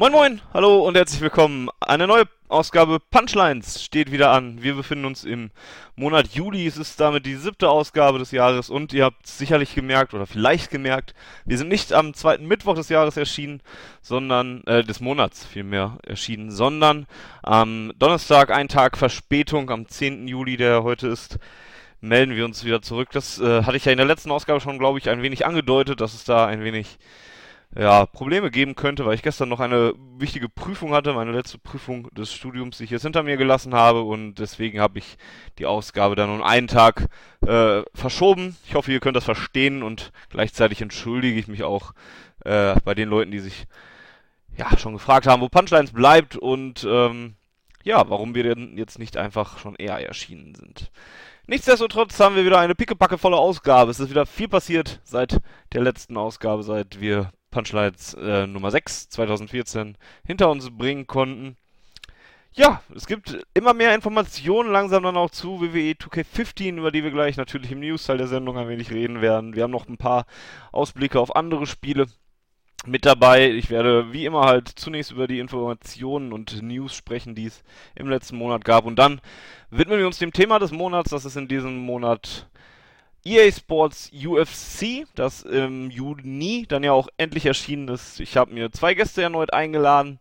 Moin Moin, hallo und herzlich willkommen. Eine neue Ausgabe Punchlines steht wieder an. Wir befinden uns im Monat Juli. Es ist damit die siebte Ausgabe des Jahres und ihr habt sicherlich gemerkt oder vielleicht gemerkt, wir sind nicht am zweiten Mittwoch des Jahres erschienen, sondern äh, des Monats vielmehr erschienen, sondern am Donnerstag, einen Tag Verspätung, am 10. Juli, der heute ist, melden wir uns wieder zurück. Das äh, hatte ich ja in der letzten Ausgabe schon, glaube ich, ein wenig angedeutet, dass es da ein wenig ja, Probleme geben könnte, weil ich gestern noch eine wichtige Prüfung hatte, meine letzte Prüfung des Studiums, die ich jetzt hinter mir gelassen habe und deswegen habe ich die Ausgabe dann um einen Tag äh, verschoben. Ich hoffe, ihr könnt das verstehen und gleichzeitig entschuldige ich mich auch äh, bei den Leuten, die sich ja schon gefragt haben, wo Punchlines bleibt und ähm, ja, warum wir denn jetzt nicht einfach schon eher erschienen sind. Nichtsdestotrotz haben wir wieder eine pickepackevolle Ausgabe. Es ist wieder viel passiert seit der letzten Ausgabe, seit wir Punchlines äh, Nummer 6 2014 hinter uns bringen konnten. Ja, es gibt immer mehr Informationen langsam dann auch zu WWE 2K15, über die wir gleich natürlich im News-Teil der Sendung ein wenig reden werden. Wir haben noch ein paar Ausblicke auf andere Spiele mit dabei. Ich werde wie immer halt zunächst über die Informationen und News sprechen, die es im letzten Monat gab. Und dann widmen wir uns dem Thema des Monats, das ist in diesem Monat EA Sports UFC, das im Juni dann ja auch endlich erschienen ist. Ich habe mir zwei Gäste erneut eingeladen,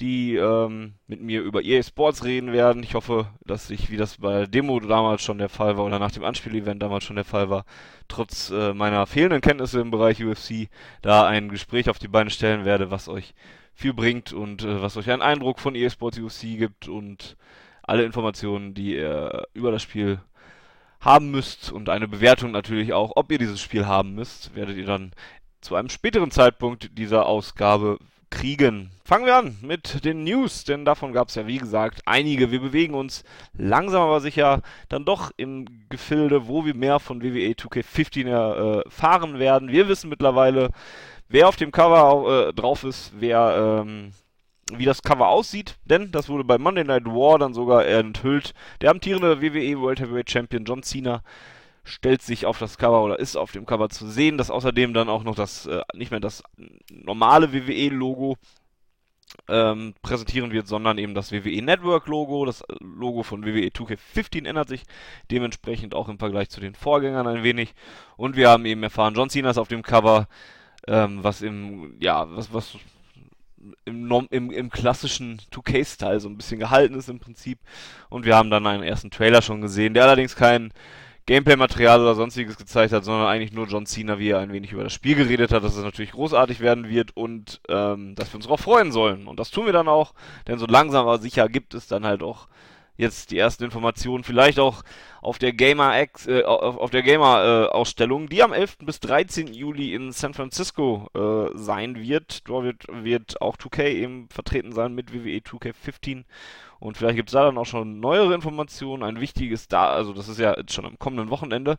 die ähm, mit mir über EA Sports reden werden. Ich hoffe, dass ich, wie das bei der Demo damals schon der Fall war oder nach dem Anspielevent damals schon der Fall war, trotz äh, meiner fehlenden Kenntnisse im Bereich UFC da ein Gespräch auf die Beine stellen werde, was euch viel bringt und äh, was euch einen Eindruck von EA Sports UFC gibt und alle Informationen, die ihr über das Spiel haben müsst und eine Bewertung natürlich auch, ob ihr dieses Spiel haben müsst, werdet ihr dann zu einem späteren Zeitpunkt dieser Ausgabe kriegen. Fangen wir an mit den News, denn davon gab es ja wie gesagt einige. Wir bewegen uns langsam aber sicher dann doch im Gefilde, wo wir mehr von WWE 2K15 erfahren werden. Wir wissen mittlerweile, wer auf dem Cover äh, drauf ist, wer ähm, wie das Cover aussieht, denn das wurde bei Monday Night War dann sogar enthüllt. Der amtierende WWE World Heavyweight Champion John Cena stellt sich auf das Cover oder ist auf dem Cover zu sehen, dass außerdem dann auch noch das, äh, nicht mehr das normale WWE-Logo ähm, präsentieren wird, sondern eben das WWE Network Logo. Das Logo von WWE 2K15 ändert sich dementsprechend auch im Vergleich zu den Vorgängern ein wenig. Und wir haben eben erfahren, John Cena ist auf dem Cover, ähm, was im, ja, was, was im, im, im klassischen 2K-Style so ein bisschen gehalten ist im Prinzip. Und wir haben dann einen ersten Trailer schon gesehen, der allerdings kein Gameplay-Material oder sonstiges gezeigt hat, sondern eigentlich nur John Cena, wie er ein wenig über das Spiel geredet hat, dass es natürlich großartig werden wird und ähm, dass wir uns darauf freuen sollen. Und das tun wir dann auch, denn so langsam aber sicher gibt es dann halt auch jetzt die ersten Informationen, vielleicht auch auf der Gamer X, äh, auf, auf, der Gamer äh, Ausstellung, die am 11. bis 13. Juli in San Francisco äh, sein wird. Dort wird, wird auch 2K eben vertreten sein mit WWE 2K15 und vielleicht gibt es da dann auch schon neuere Informationen. Ein wichtiges Datum, also das ist ja jetzt schon am kommenden Wochenende.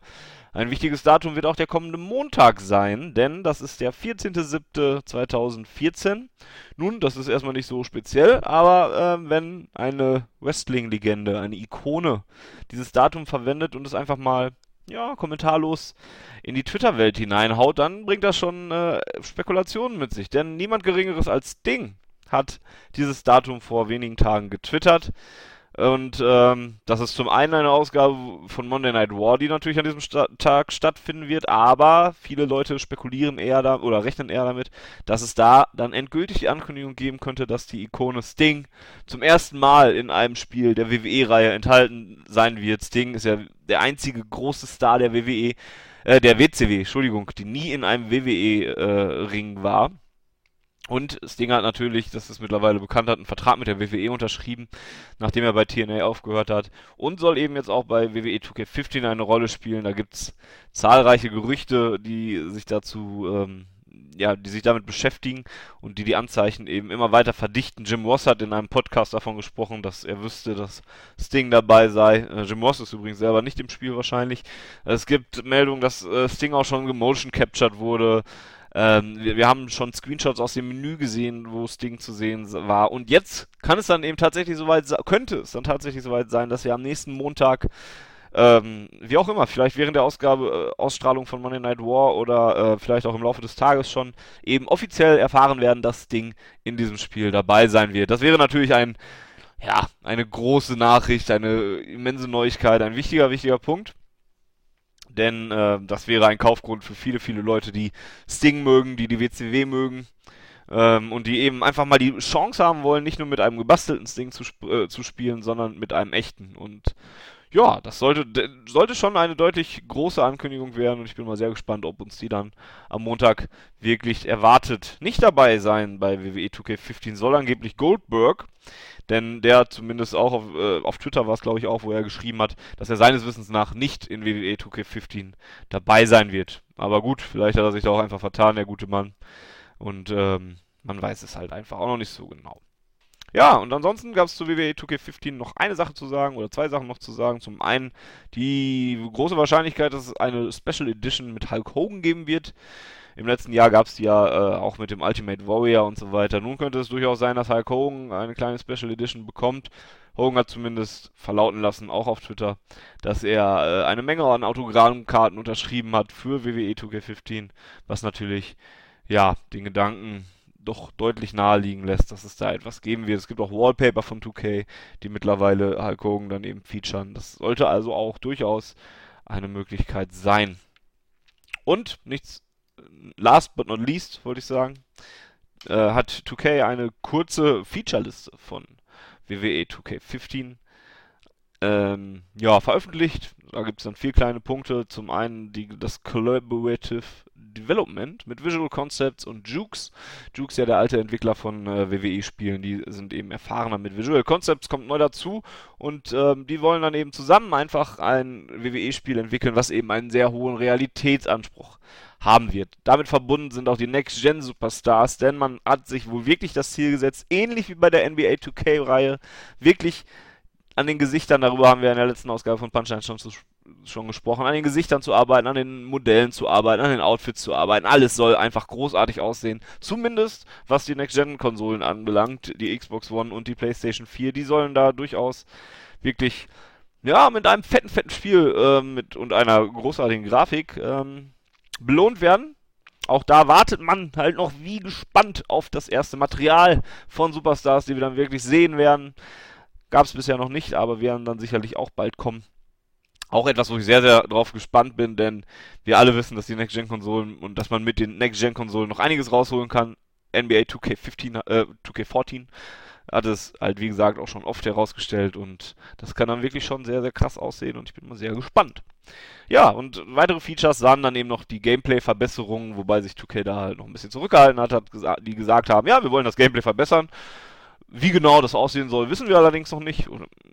Ein wichtiges Datum wird auch der kommende Montag sein, denn das ist der 14.07.2014. Nun, das ist erstmal nicht so speziell, aber äh, wenn eine Wrestling-Legende, eine Ikone dieses Datum verwendet und es einfach mal ja, kommentarlos in die Twitter-Welt hineinhaut, dann bringt das schon äh, Spekulationen mit sich. Denn niemand Geringeres als Ding hat dieses Datum vor wenigen Tagen getwittert. Und ähm, das ist zum einen eine Ausgabe von Monday Night War, die natürlich an diesem Sta Tag stattfinden wird, aber viele Leute spekulieren eher da oder rechnen eher damit, dass es da dann endgültig die Ankündigung geben könnte, dass die Ikone Sting zum ersten Mal in einem Spiel der WWE-Reihe enthalten sein wird. Sting ist ja der einzige große Star der WWE, äh, der WCW, Entschuldigung, die nie in einem WWE-Ring äh, war. Und Sting hat natürlich, das ist mittlerweile bekannt, hat einen Vertrag mit der WWE unterschrieben, nachdem er bei TNA aufgehört hat. Und soll eben jetzt auch bei WWE 2K15 eine Rolle spielen. Da gibt es zahlreiche Gerüchte, die sich dazu, ähm, ja, die sich damit beschäftigen und die die Anzeichen eben immer weiter verdichten. Jim Ross hat in einem Podcast davon gesprochen, dass er wüsste, dass Sting dabei sei. Äh, Jim Ross ist übrigens selber nicht im Spiel wahrscheinlich. Es gibt Meldungen, dass äh, Sting auch schon gemotion captured wurde. Ähm, wir, wir, haben schon Screenshots aus dem Menü gesehen, wo Sting zu sehen war. Und jetzt kann es dann eben tatsächlich soweit könnte es dann tatsächlich soweit sein, dass wir am nächsten Montag ähm, wie auch immer, vielleicht während der Ausgabe, äh, Ausstrahlung von Monday Night War oder äh, vielleicht auch im Laufe des Tages schon eben offiziell erfahren werden, dass Sting in diesem Spiel dabei sein wird. Das wäre natürlich ein, ja, eine große Nachricht, eine immense Neuigkeit, ein wichtiger, wichtiger Punkt. Denn äh, das wäre ein Kaufgrund für viele, viele Leute, die Sting mögen, die die WCW mögen. Ähm, und die eben einfach mal die Chance haben wollen, nicht nur mit einem gebastelten Sting zu, sp äh, zu spielen, sondern mit einem echten. Und ja, das sollte, sollte schon eine deutlich große Ankündigung werden und ich bin mal sehr gespannt, ob uns die dann am Montag wirklich erwartet. Nicht dabei sein bei WWE 2K15 soll angeblich Goldberg, denn der zumindest auch auf, äh, auf Twitter war es glaube ich auch, wo er geschrieben hat, dass er seines Wissens nach nicht in WWE 2K15 dabei sein wird. Aber gut, vielleicht hat er sich da auch einfach vertan, der gute Mann. Und ähm, man weiß es halt einfach auch noch nicht so genau. Ja, und ansonsten gab es zu WWE 2K15 noch eine Sache zu sagen oder zwei Sachen noch zu sagen. Zum einen die große Wahrscheinlichkeit, dass es eine Special Edition mit Hulk Hogan geben wird. Im letzten Jahr gab es die ja äh, auch mit dem Ultimate Warrior und so weiter. Nun könnte es durchaus sein, dass Hulk Hogan eine kleine Special Edition bekommt. Hogan hat zumindest verlauten lassen, auch auf Twitter, dass er äh, eine Menge an Autogrammkarten unterschrieben hat für WWE 2K15, was natürlich ja den Gedanken doch deutlich naheliegen lässt, dass es da etwas geben wird. Es gibt auch Wallpaper von 2K, die mittlerweile Hulk Hogan dann eben featuren. Das sollte also auch durchaus eine Möglichkeit sein. Und nichts, last but not least, wollte ich sagen, äh, hat 2K eine kurze Featureliste von WWE 2K15 ähm, ja, veröffentlicht. Da gibt es dann vier kleine Punkte. Zum einen die, das Collaborative Development mit Visual Concepts und Jukes. Jukes ja der alte Entwickler von äh, WWE-Spielen, die sind eben erfahrener mit Visual Concepts, kommt neu dazu und ähm, die wollen dann eben zusammen einfach ein WWE-Spiel entwickeln, was eben einen sehr hohen Realitätsanspruch haben wird. Damit verbunden sind auch die Next-Gen-Superstars, denn man hat sich wohl wirklich das Ziel gesetzt, ähnlich wie bei der NBA 2K-Reihe, wirklich an den Gesichtern, darüber haben wir in der letzten Ausgabe von Punchline schon, schon gesprochen, an den Gesichtern zu arbeiten, an den Modellen zu arbeiten, an den Outfits zu arbeiten. Alles soll einfach großartig aussehen. Zumindest was die Next-Gen-Konsolen anbelangt, die Xbox One und die PlayStation 4, die sollen da durchaus wirklich, ja, mit einem fetten, fetten Spiel äh, mit, und einer großartigen Grafik ähm, belohnt werden. Auch da wartet man halt noch wie gespannt auf das erste Material von Superstars, die wir dann wirklich sehen werden. Gab es bisher noch nicht, aber werden dann sicherlich auch bald kommen. Auch etwas, wo ich sehr, sehr drauf gespannt bin, denn wir alle wissen, dass die Next-Gen-Konsolen und dass man mit den Next-Gen-Konsolen noch einiges rausholen kann. NBA 2K15, äh, 2K14 hat es halt, wie gesagt, auch schon oft herausgestellt und das kann dann wirklich schon sehr, sehr krass aussehen und ich bin mal sehr gespannt. Ja, und weitere Features sahen dann eben noch die Gameplay-Verbesserungen, wobei sich 2K da halt noch ein bisschen zurückgehalten hat, hat gesa die gesagt haben, ja, wir wollen das Gameplay verbessern. Wie genau das aussehen soll, wissen wir allerdings noch nicht.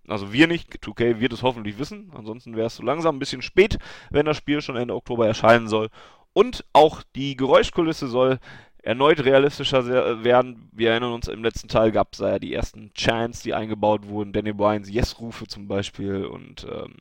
Also wir nicht. 2K wird es hoffentlich wissen. Ansonsten wäre es so langsam ein bisschen spät, wenn das Spiel schon Ende Oktober erscheinen soll. Und auch die Geräuschkulisse soll erneut realistischer werden. Wir erinnern uns, im letzten Teil gab es ja die ersten Chants, die eingebaut wurden. Danny Bryans Yes-Rufe zum Beispiel und ähm,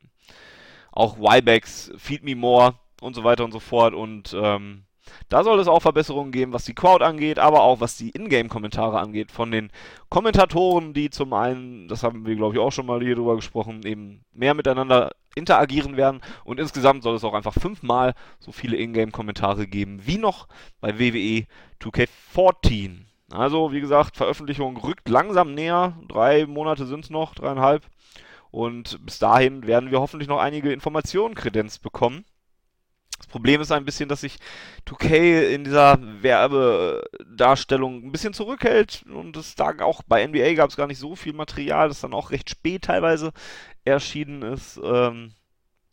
auch Wybacks Feed Me More und so weiter und so fort. Und ähm, da soll es auch Verbesserungen geben, was die Crowd angeht, aber auch was die Ingame-Kommentare angeht von den Kommentatoren, die zum einen, das haben wir glaube ich auch schon mal hier drüber gesprochen, eben mehr miteinander interagieren werden und insgesamt soll es auch einfach fünfmal so viele Ingame-Kommentare geben wie noch bei WWE 2K14. Also wie gesagt, Veröffentlichung rückt langsam näher, drei Monate sind es noch, dreieinhalb. Und bis dahin werden wir hoffentlich noch einige Informationen kredenzt bekommen. Das Problem ist ein bisschen, dass sich 2K in dieser Werbedarstellung ein bisschen zurückhält und es da auch bei NBA gab es gar nicht so viel Material, das dann auch recht spät teilweise erschienen ist. Ähm,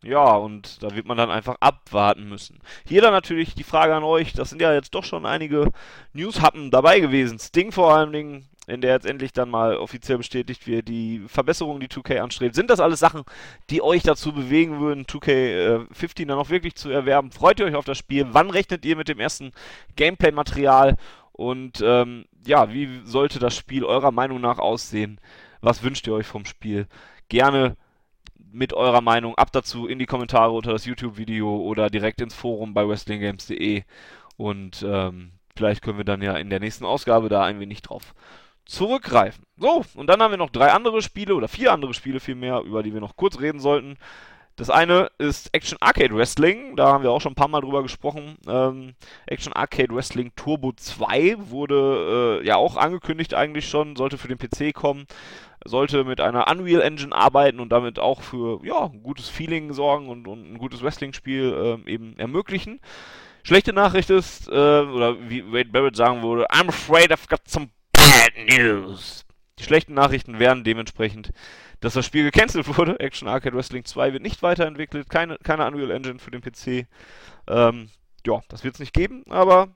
ja, und da wird man dann einfach abwarten müssen. Hier dann natürlich die Frage an euch, das sind ja jetzt doch schon einige News-Happen dabei gewesen. Sting vor allen Dingen in der jetzt endlich dann mal offiziell bestätigt wird, die Verbesserungen, die 2K anstrebt. Sind das alles Sachen, die euch dazu bewegen würden, 2K15 äh, dann auch wirklich zu erwerben? Freut ihr euch auf das Spiel? Wann rechnet ihr mit dem ersten Gameplay-Material? Und ähm, ja, wie sollte das Spiel eurer Meinung nach aussehen? Was wünscht ihr euch vom Spiel? Gerne mit eurer Meinung ab dazu in die Kommentare unter das YouTube-Video oder direkt ins Forum bei wrestlinggames.de. Und ähm, vielleicht können wir dann ja in der nächsten Ausgabe da ein wenig drauf zurückgreifen. So, und dann haben wir noch drei andere Spiele oder vier andere Spiele vielmehr, über die wir noch kurz reden sollten. Das eine ist Action Arcade Wrestling, da haben wir auch schon ein paar Mal drüber gesprochen. Ähm, Action Arcade Wrestling Turbo 2 wurde äh, ja auch angekündigt eigentlich schon, sollte für den PC kommen, sollte mit einer Unreal Engine arbeiten und damit auch für ja, ein gutes Feeling sorgen und, und ein gutes Wrestling-Spiel äh, eben ermöglichen. Schlechte Nachricht ist, äh, oder wie Wade Barrett sagen würde, I'm afraid I've got some bad news. Die schlechten Nachrichten wären dementsprechend, dass das Spiel gecancelt wurde. Action Arcade Wrestling 2 wird nicht weiterentwickelt, keine, keine Unreal Engine für den PC. Ähm, ja, das wird es nicht geben, aber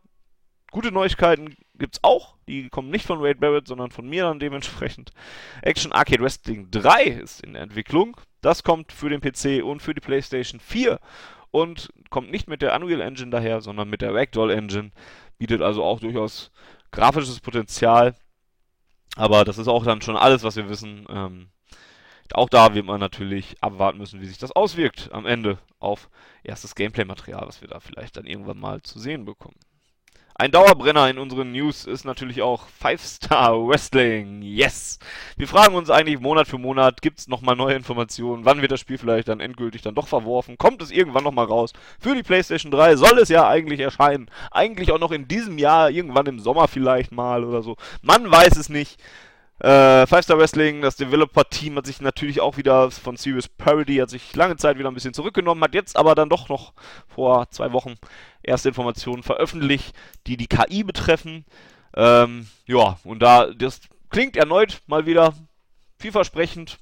gute Neuigkeiten gibt es auch. Die kommen nicht von Wade Barrett, sondern von mir dann dementsprechend. Action Arcade Wrestling 3 ist in Entwicklung. Das kommt für den PC und für die PlayStation 4 und kommt nicht mit der Unreal Engine daher, sondern mit der Ragdoll Engine. Bietet also auch durchaus grafisches Potenzial. Aber das ist auch dann schon alles, was wir wissen. Ähm, auch da wird man natürlich abwarten müssen, wie sich das auswirkt am Ende auf erstes Gameplay-Material, was wir da vielleicht dann irgendwann mal zu sehen bekommen. Ein Dauerbrenner in unseren News ist natürlich auch Five Star Wrestling. Yes! Wir fragen uns eigentlich Monat für Monat, gibt es nochmal neue Informationen? Wann wird das Spiel vielleicht dann endgültig dann doch verworfen? Kommt es irgendwann nochmal raus? Für die PlayStation 3 soll es ja eigentlich erscheinen. Eigentlich auch noch in diesem Jahr, irgendwann im Sommer vielleicht mal oder so. Man weiß es nicht. Äh, Five Star Wrestling, das Developer-Team hat sich natürlich auch wieder von Serious Parody, hat sich lange Zeit wieder ein bisschen zurückgenommen, hat jetzt aber dann doch noch vor zwei Wochen erste Informationen veröffentlicht, die die KI betreffen. Ähm, ja, und da, das klingt erneut mal wieder vielversprechend.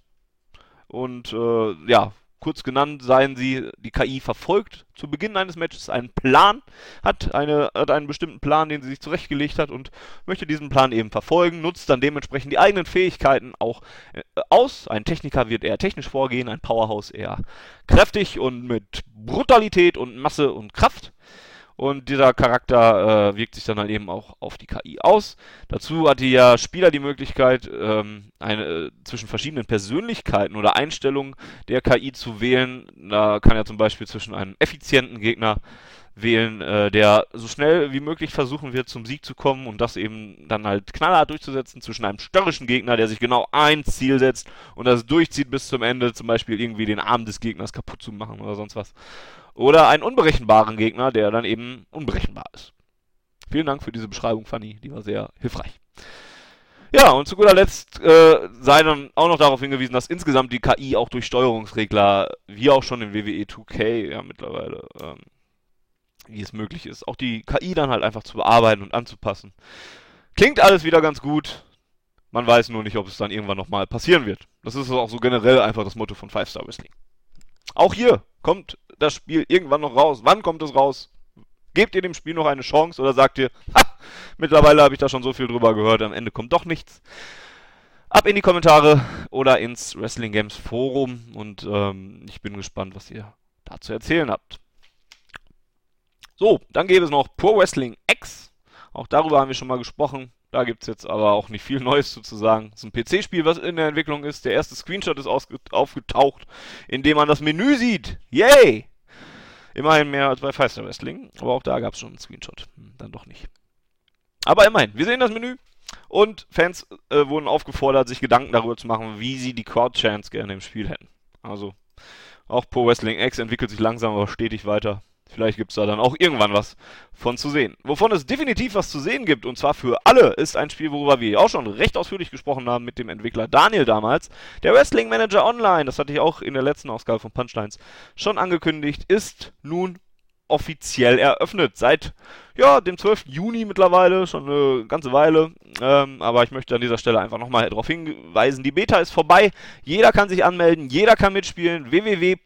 Und äh, ja, kurz genannt seien sie, die KI verfolgt zu Beginn eines Matches einen Plan, hat, eine, hat einen bestimmten Plan, den sie sich zurechtgelegt hat und möchte diesen Plan eben verfolgen, nutzt dann dementsprechend die eigenen Fähigkeiten auch äh, aus. Ein Techniker wird eher technisch vorgehen, ein Powerhouse eher kräftig und mit Brutalität und Masse und Kraft. Und dieser Charakter äh, wirkt sich dann halt eben auch auf die KI aus. Dazu hat ja Spieler die Möglichkeit, ähm, eine, äh, zwischen verschiedenen Persönlichkeiten oder Einstellungen der KI zu wählen. Da kann er zum Beispiel zwischen einem effizienten Gegner wählen, äh, der so schnell wie möglich versuchen wird, zum Sieg zu kommen und das eben dann halt knallhart durchzusetzen, zwischen einem störrischen Gegner, der sich genau ein Ziel setzt und das durchzieht bis zum Ende, zum Beispiel irgendwie den Arm des Gegners kaputt zu machen oder sonst was. Oder einen unberechenbaren Gegner, der dann eben unberechenbar ist. Vielen Dank für diese Beschreibung, Fanny. Die war sehr hilfreich. Ja, und zu guter Letzt äh, sei dann auch noch darauf hingewiesen, dass insgesamt die KI auch durch Steuerungsregler, wie auch schon in WWE 2K ja mittlerweile, ähm, wie es möglich ist, auch die KI dann halt einfach zu bearbeiten und anzupassen. Klingt alles wieder ganz gut. Man weiß nur nicht, ob es dann irgendwann nochmal passieren wird. Das ist auch so generell einfach das Motto von Five Star Wrestling. Auch hier kommt das Spiel irgendwann noch raus? Wann kommt es raus? Gebt ihr dem Spiel noch eine Chance oder sagt ihr, ha, mittlerweile habe ich da schon so viel drüber gehört, am Ende kommt doch nichts? Ab in die Kommentare oder ins Wrestling Games Forum und ähm, ich bin gespannt, was ihr da zu erzählen habt. So, dann gäbe es noch Pro Wrestling X. Auch darüber haben wir schon mal gesprochen. Da gibt es jetzt aber auch nicht viel Neues zu sagen. Es ist ein PC-Spiel, was in der Entwicklung ist. Der erste Screenshot ist aufgetaucht, in dem man das Menü sieht. Yay! Immerhin mehr als bei Five Wrestling. Aber auch da gab es schon einen Screenshot. Hm, dann doch nicht. Aber immerhin, wir sehen das Menü. Und Fans äh, wurden aufgefordert, sich Gedanken darüber zu machen, wie sie die Crowd-Chance gerne im Spiel hätten. Also, auch Pro Wrestling X entwickelt sich langsam, aber stetig weiter. Vielleicht gibt es da dann auch irgendwann was von zu sehen. Wovon es definitiv was zu sehen gibt, und zwar für alle, ist ein Spiel, worüber wir auch schon recht ausführlich gesprochen haben mit dem Entwickler Daniel damals. Der Wrestling Manager Online, das hatte ich auch in der letzten Ausgabe von Punchlines schon angekündigt, ist nun offiziell eröffnet. Seit ja, dem 12. Juni mittlerweile, schon eine ganze Weile. Ähm, aber ich möchte an dieser Stelle einfach nochmal darauf hinweisen, die Beta ist vorbei. Jeder kann sich anmelden, jeder kann mitspielen. www.w-m-o.de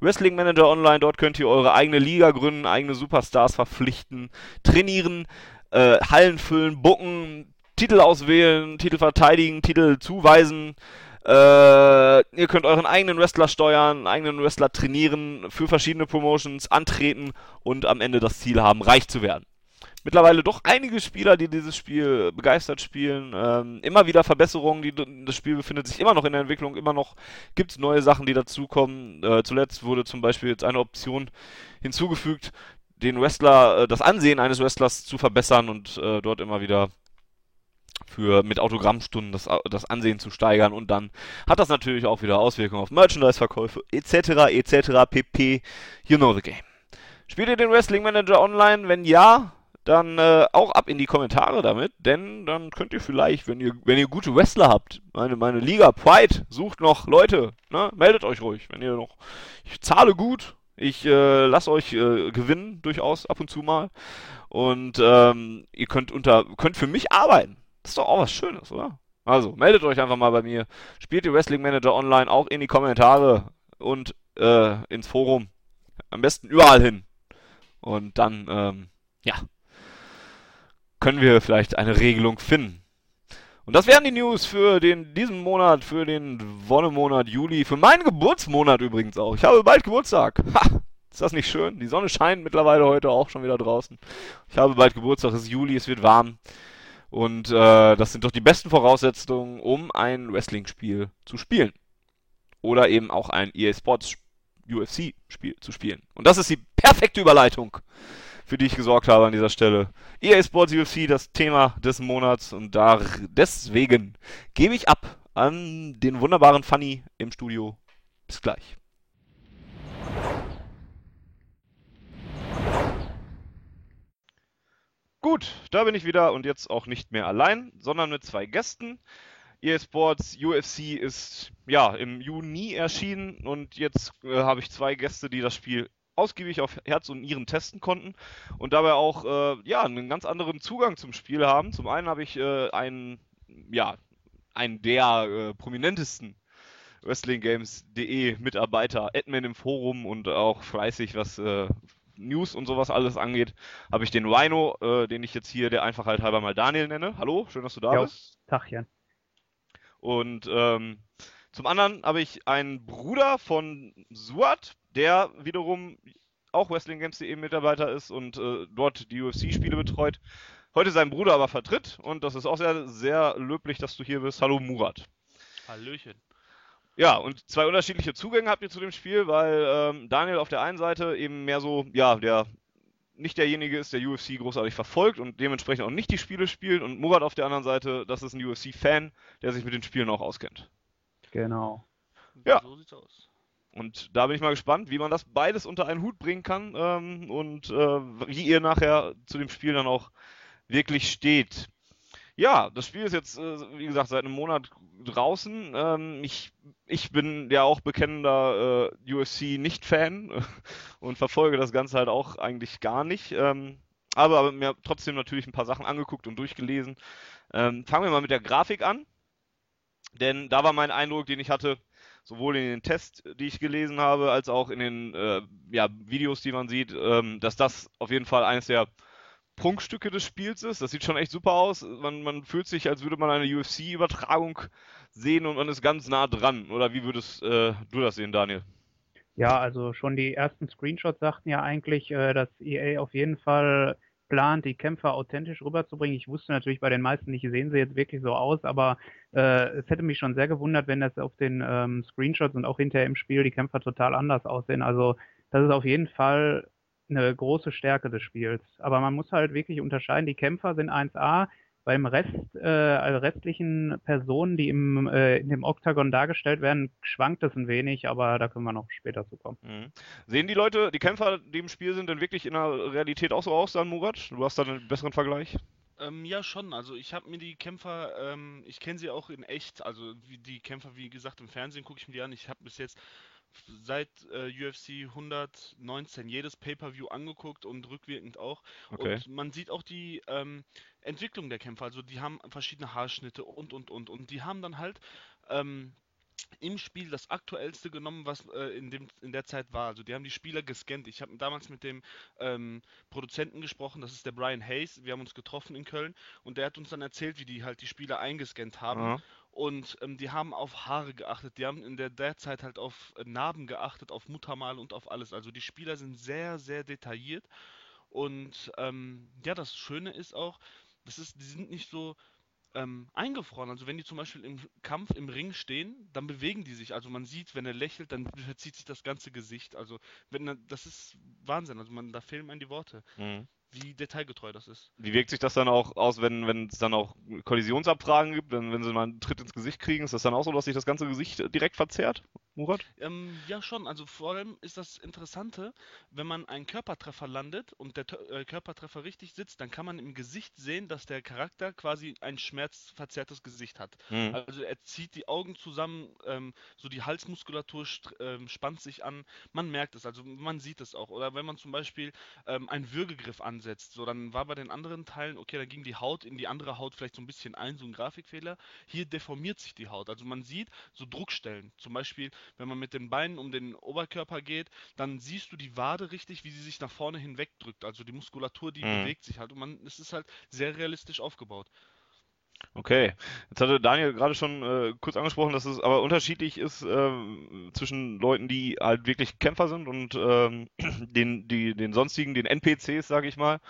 Wrestling Manager Online, dort könnt ihr eure eigene Liga gründen, eigene Superstars verpflichten, trainieren, äh, Hallen füllen, bucken, Titel auswählen, Titel verteidigen, Titel zuweisen. Äh, ihr könnt euren eigenen Wrestler steuern, eigenen Wrestler trainieren, für verschiedene Promotions antreten und am Ende das Ziel haben, reich zu werden. Mittlerweile doch einige Spieler, die dieses Spiel begeistert spielen. Ähm, immer wieder Verbesserungen, die, das Spiel befindet sich immer noch in der Entwicklung, immer noch gibt es neue Sachen, die dazukommen. Äh, zuletzt wurde zum Beispiel jetzt eine Option hinzugefügt, den Wrestler, äh, das Ansehen eines Wrestlers zu verbessern und äh, dort immer wieder für mit Autogrammstunden das, das Ansehen zu steigern und dann hat das natürlich auch wieder Auswirkungen auf Merchandise-Verkäufe etc. etc. pp. You know the game. Spielt ihr den Wrestling Manager online? Wenn ja, dann äh, auch ab in die Kommentare damit, denn dann könnt ihr vielleicht, wenn ihr, wenn ihr gute Wrestler habt, meine, meine Liga Pride sucht noch Leute, ne? meldet euch ruhig, wenn ihr noch, ich zahle gut, ich äh, lasse euch äh, gewinnen, durchaus ab und zu mal und ähm, ihr könnt unter, könnt für mich arbeiten, das ist doch auch was Schönes, oder? Also, meldet euch einfach mal bei mir, spielt die Wrestling Manager online, auch in die Kommentare und äh, ins Forum, am besten überall hin und dann, ähm, ja, können wir vielleicht eine Regelung finden. Und das wären die News für den, diesen Monat, für den Wonnemonat Juli, für meinen Geburtsmonat übrigens auch. Ich habe bald Geburtstag. Ha! Ist das nicht schön? Die Sonne scheint mittlerweile heute auch schon wieder draußen. Ich habe bald Geburtstag, es ist Juli, es wird warm. Und äh, das sind doch die besten Voraussetzungen, um ein Wrestling-Spiel zu spielen. Oder eben auch ein EA Sports UFC-Spiel zu spielen. Und das ist die perfekte Überleitung für die ich gesorgt habe an dieser Stelle. EA Sports UFC, das Thema des Monats und da deswegen gebe ich ab an den wunderbaren Funny im Studio. Bis gleich. Gut, da bin ich wieder und jetzt auch nicht mehr allein, sondern mit zwei Gästen. EA Sports UFC ist ja im Juni erschienen und jetzt äh, habe ich zwei Gäste, die das Spiel ausgiebig auf Herz und Nieren testen konnten und dabei auch äh, ja, einen ganz anderen Zugang zum Spiel haben. Zum einen habe ich äh, einen, ja, einen der äh, prominentesten WrestlingGames.de Mitarbeiter, Admin im Forum und auch fleißig, was äh, News und sowas alles angeht, habe ich den Rhino, äh, den ich jetzt hier der Einfachheit halber mal Daniel nenne. Hallo, schön, dass du da jo, bist. Tachchen. Und ähm, zum anderen habe ich einen Bruder von Suat, der wiederum auch WrestlingGames.de Mitarbeiter ist und äh, dort die UFC-Spiele betreut. Heute seinen Bruder aber vertritt und das ist auch sehr, sehr löblich, dass du hier bist. Hallo Murat. Hallöchen. Ja, und zwei unterschiedliche Zugänge habt ihr zu dem Spiel, weil ähm, Daniel auf der einen Seite eben mehr so, ja, der nicht derjenige ist, der UFC großartig verfolgt und dementsprechend auch nicht die Spiele spielt und Murat auf der anderen Seite, das ist ein UFC-Fan, der sich mit den Spielen auch auskennt. Genau. Ja. So sieht's aus. Und da bin ich mal gespannt, wie man das beides unter einen Hut bringen kann ähm, und äh, wie ihr nachher zu dem Spiel dann auch wirklich steht. Ja, das Spiel ist jetzt, äh, wie gesagt, seit einem Monat draußen. Ähm, ich, ich bin ja auch bekennender äh, UFC-Nicht-Fan und verfolge das Ganze halt auch eigentlich gar nicht. Ähm, aber, mir trotzdem natürlich ein paar Sachen angeguckt und durchgelesen. Ähm, fangen wir mal mit der Grafik an. Denn da war mein Eindruck, den ich hatte, sowohl in den Tests, die ich gelesen habe, als auch in den äh, ja, Videos, die man sieht, dass das auf jeden Fall eines der Prunkstücke des Spiels ist. Das sieht schon echt super aus. Man, man fühlt sich, als würde man eine UFC-Übertragung sehen und man ist ganz nah dran. Oder wie würdest äh, du das sehen, Daniel? Ja, also schon die ersten Screenshots sagten ja eigentlich, äh, dass EA auf jeden Fall plant, die Kämpfer authentisch rüberzubringen. Ich wusste natürlich bei den meisten nicht, sehen sie jetzt wirklich so aus, aber äh, es hätte mich schon sehr gewundert, wenn das auf den ähm, Screenshots und auch hinterher im Spiel die Kämpfer total anders aussehen. Also das ist auf jeden Fall eine große Stärke des Spiels. Aber man muss halt wirklich unterscheiden, die Kämpfer sind 1A, beim Rest, äh, also restlichen Personen, die im, äh, in dem Oktagon dargestellt werden, schwankt es ein wenig, aber da können wir noch später zu kommen. Mhm. Sehen die Leute, die Kämpfer, die im Spiel sind, denn wirklich in der Realität auch so aus, dann Murat? Du hast da einen besseren Vergleich? Ähm, ja, schon. Also ich habe mir die Kämpfer, ähm, ich kenne sie auch in echt. Also wie die Kämpfer, wie gesagt, im Fernsehen gucke ich mir die an. Ich habe bis jetzt seit äh, UFC 119 jedes Pay-per-View angeguckt und rückwirkend auch. Okay. Und man sieht auch die ähm, Entwicklung der Kämpfer. Also die haben verschiedene Haarschnitte und und und und die haben dann halt ähm, im Spiel das aktuellste genommen, was äh, in, dem, in der Zeit war. Also die haben die Spieler gescannt. Ich habe damals mit dem ähm, Produzenten gesprochen, das ist der Brian Hayes. Wir haben uns getroffen in Köln und der hat uns dann erzählt, wie die halt die Spieler eingescannt haben. Mhm. Und ähm, die haben auf Haare geachtet, die haben in der, der Zeit halt auf äh, Narben geachtet, auf Muttermale und auf alles. Also die Spieler sind sehr, sehr detailliert. Und ähm, ja, das Schöne ist auch, das ist, die sind nicht so ähm, eingefroren. Also wenn die zum Beispiel im Kampf im Ring stehen, dann bewegen die sich. Also man sieht, wenn er lächelt, dann verzieht sich das ganze Gesicht. Also wenn das ist Wahnsinn. Also man, da fehlen einem die Worte. Mhm. wie detailgetreu das ist. Wie wirkt sich das dann auch aus, wenn wenn es dann auch Kollisionsabfragen gibt, wenn, wenn sie mal einen Tritt ins Gesicht kriegen? Ist das dann auch so, dass sich das ganze Gesicht direkt verzerrt, Murat? Ähm, ja, schon. Also vor allem ist das Interessante, wenn man einen Körpertreffer landet und der äh, Körpertreffer richtig sitzt, dann kann man im Gesicht sehen, dass der Charakter quasi ein schmerzverzerrtes Gesicht hat. Mhm. Also er zieht die Augen zusammen, ähm, so die Halsmuskulatur ähm, spannt sich an. Man merkt es, also man sieht es auch. Oder wenn man zum Beispiel ähm, einen Würgegriff an ansetzt. So, dann war bei den anderen Teilen, okay, da ging die Haut in die andere Haut vielleicht so ein bisschen ein, so ein Grafikfehler. Hier deformiert sich die Haut. Also man sieht so Druckstellen. Zum Beispiel, wenn man mit den Beinen um den Oberkörper geht, dann siehst du die Wade richtig, wie sie sich nach vorne hinweg drückt. Also die Muskulatur, die mhm. bewegt sich halt. Und man, es ist halt sehr realistisch aufgebaut. Okay, jetzt hatte Daniel gerade schon äh, kurz angesprochen, dass es aber unterschiedlich ist äh, zwischen Leuten, die halt wirklich Kämpfer sind und ähm, den, die, den sonstigen, den NPCs, sage ich mal,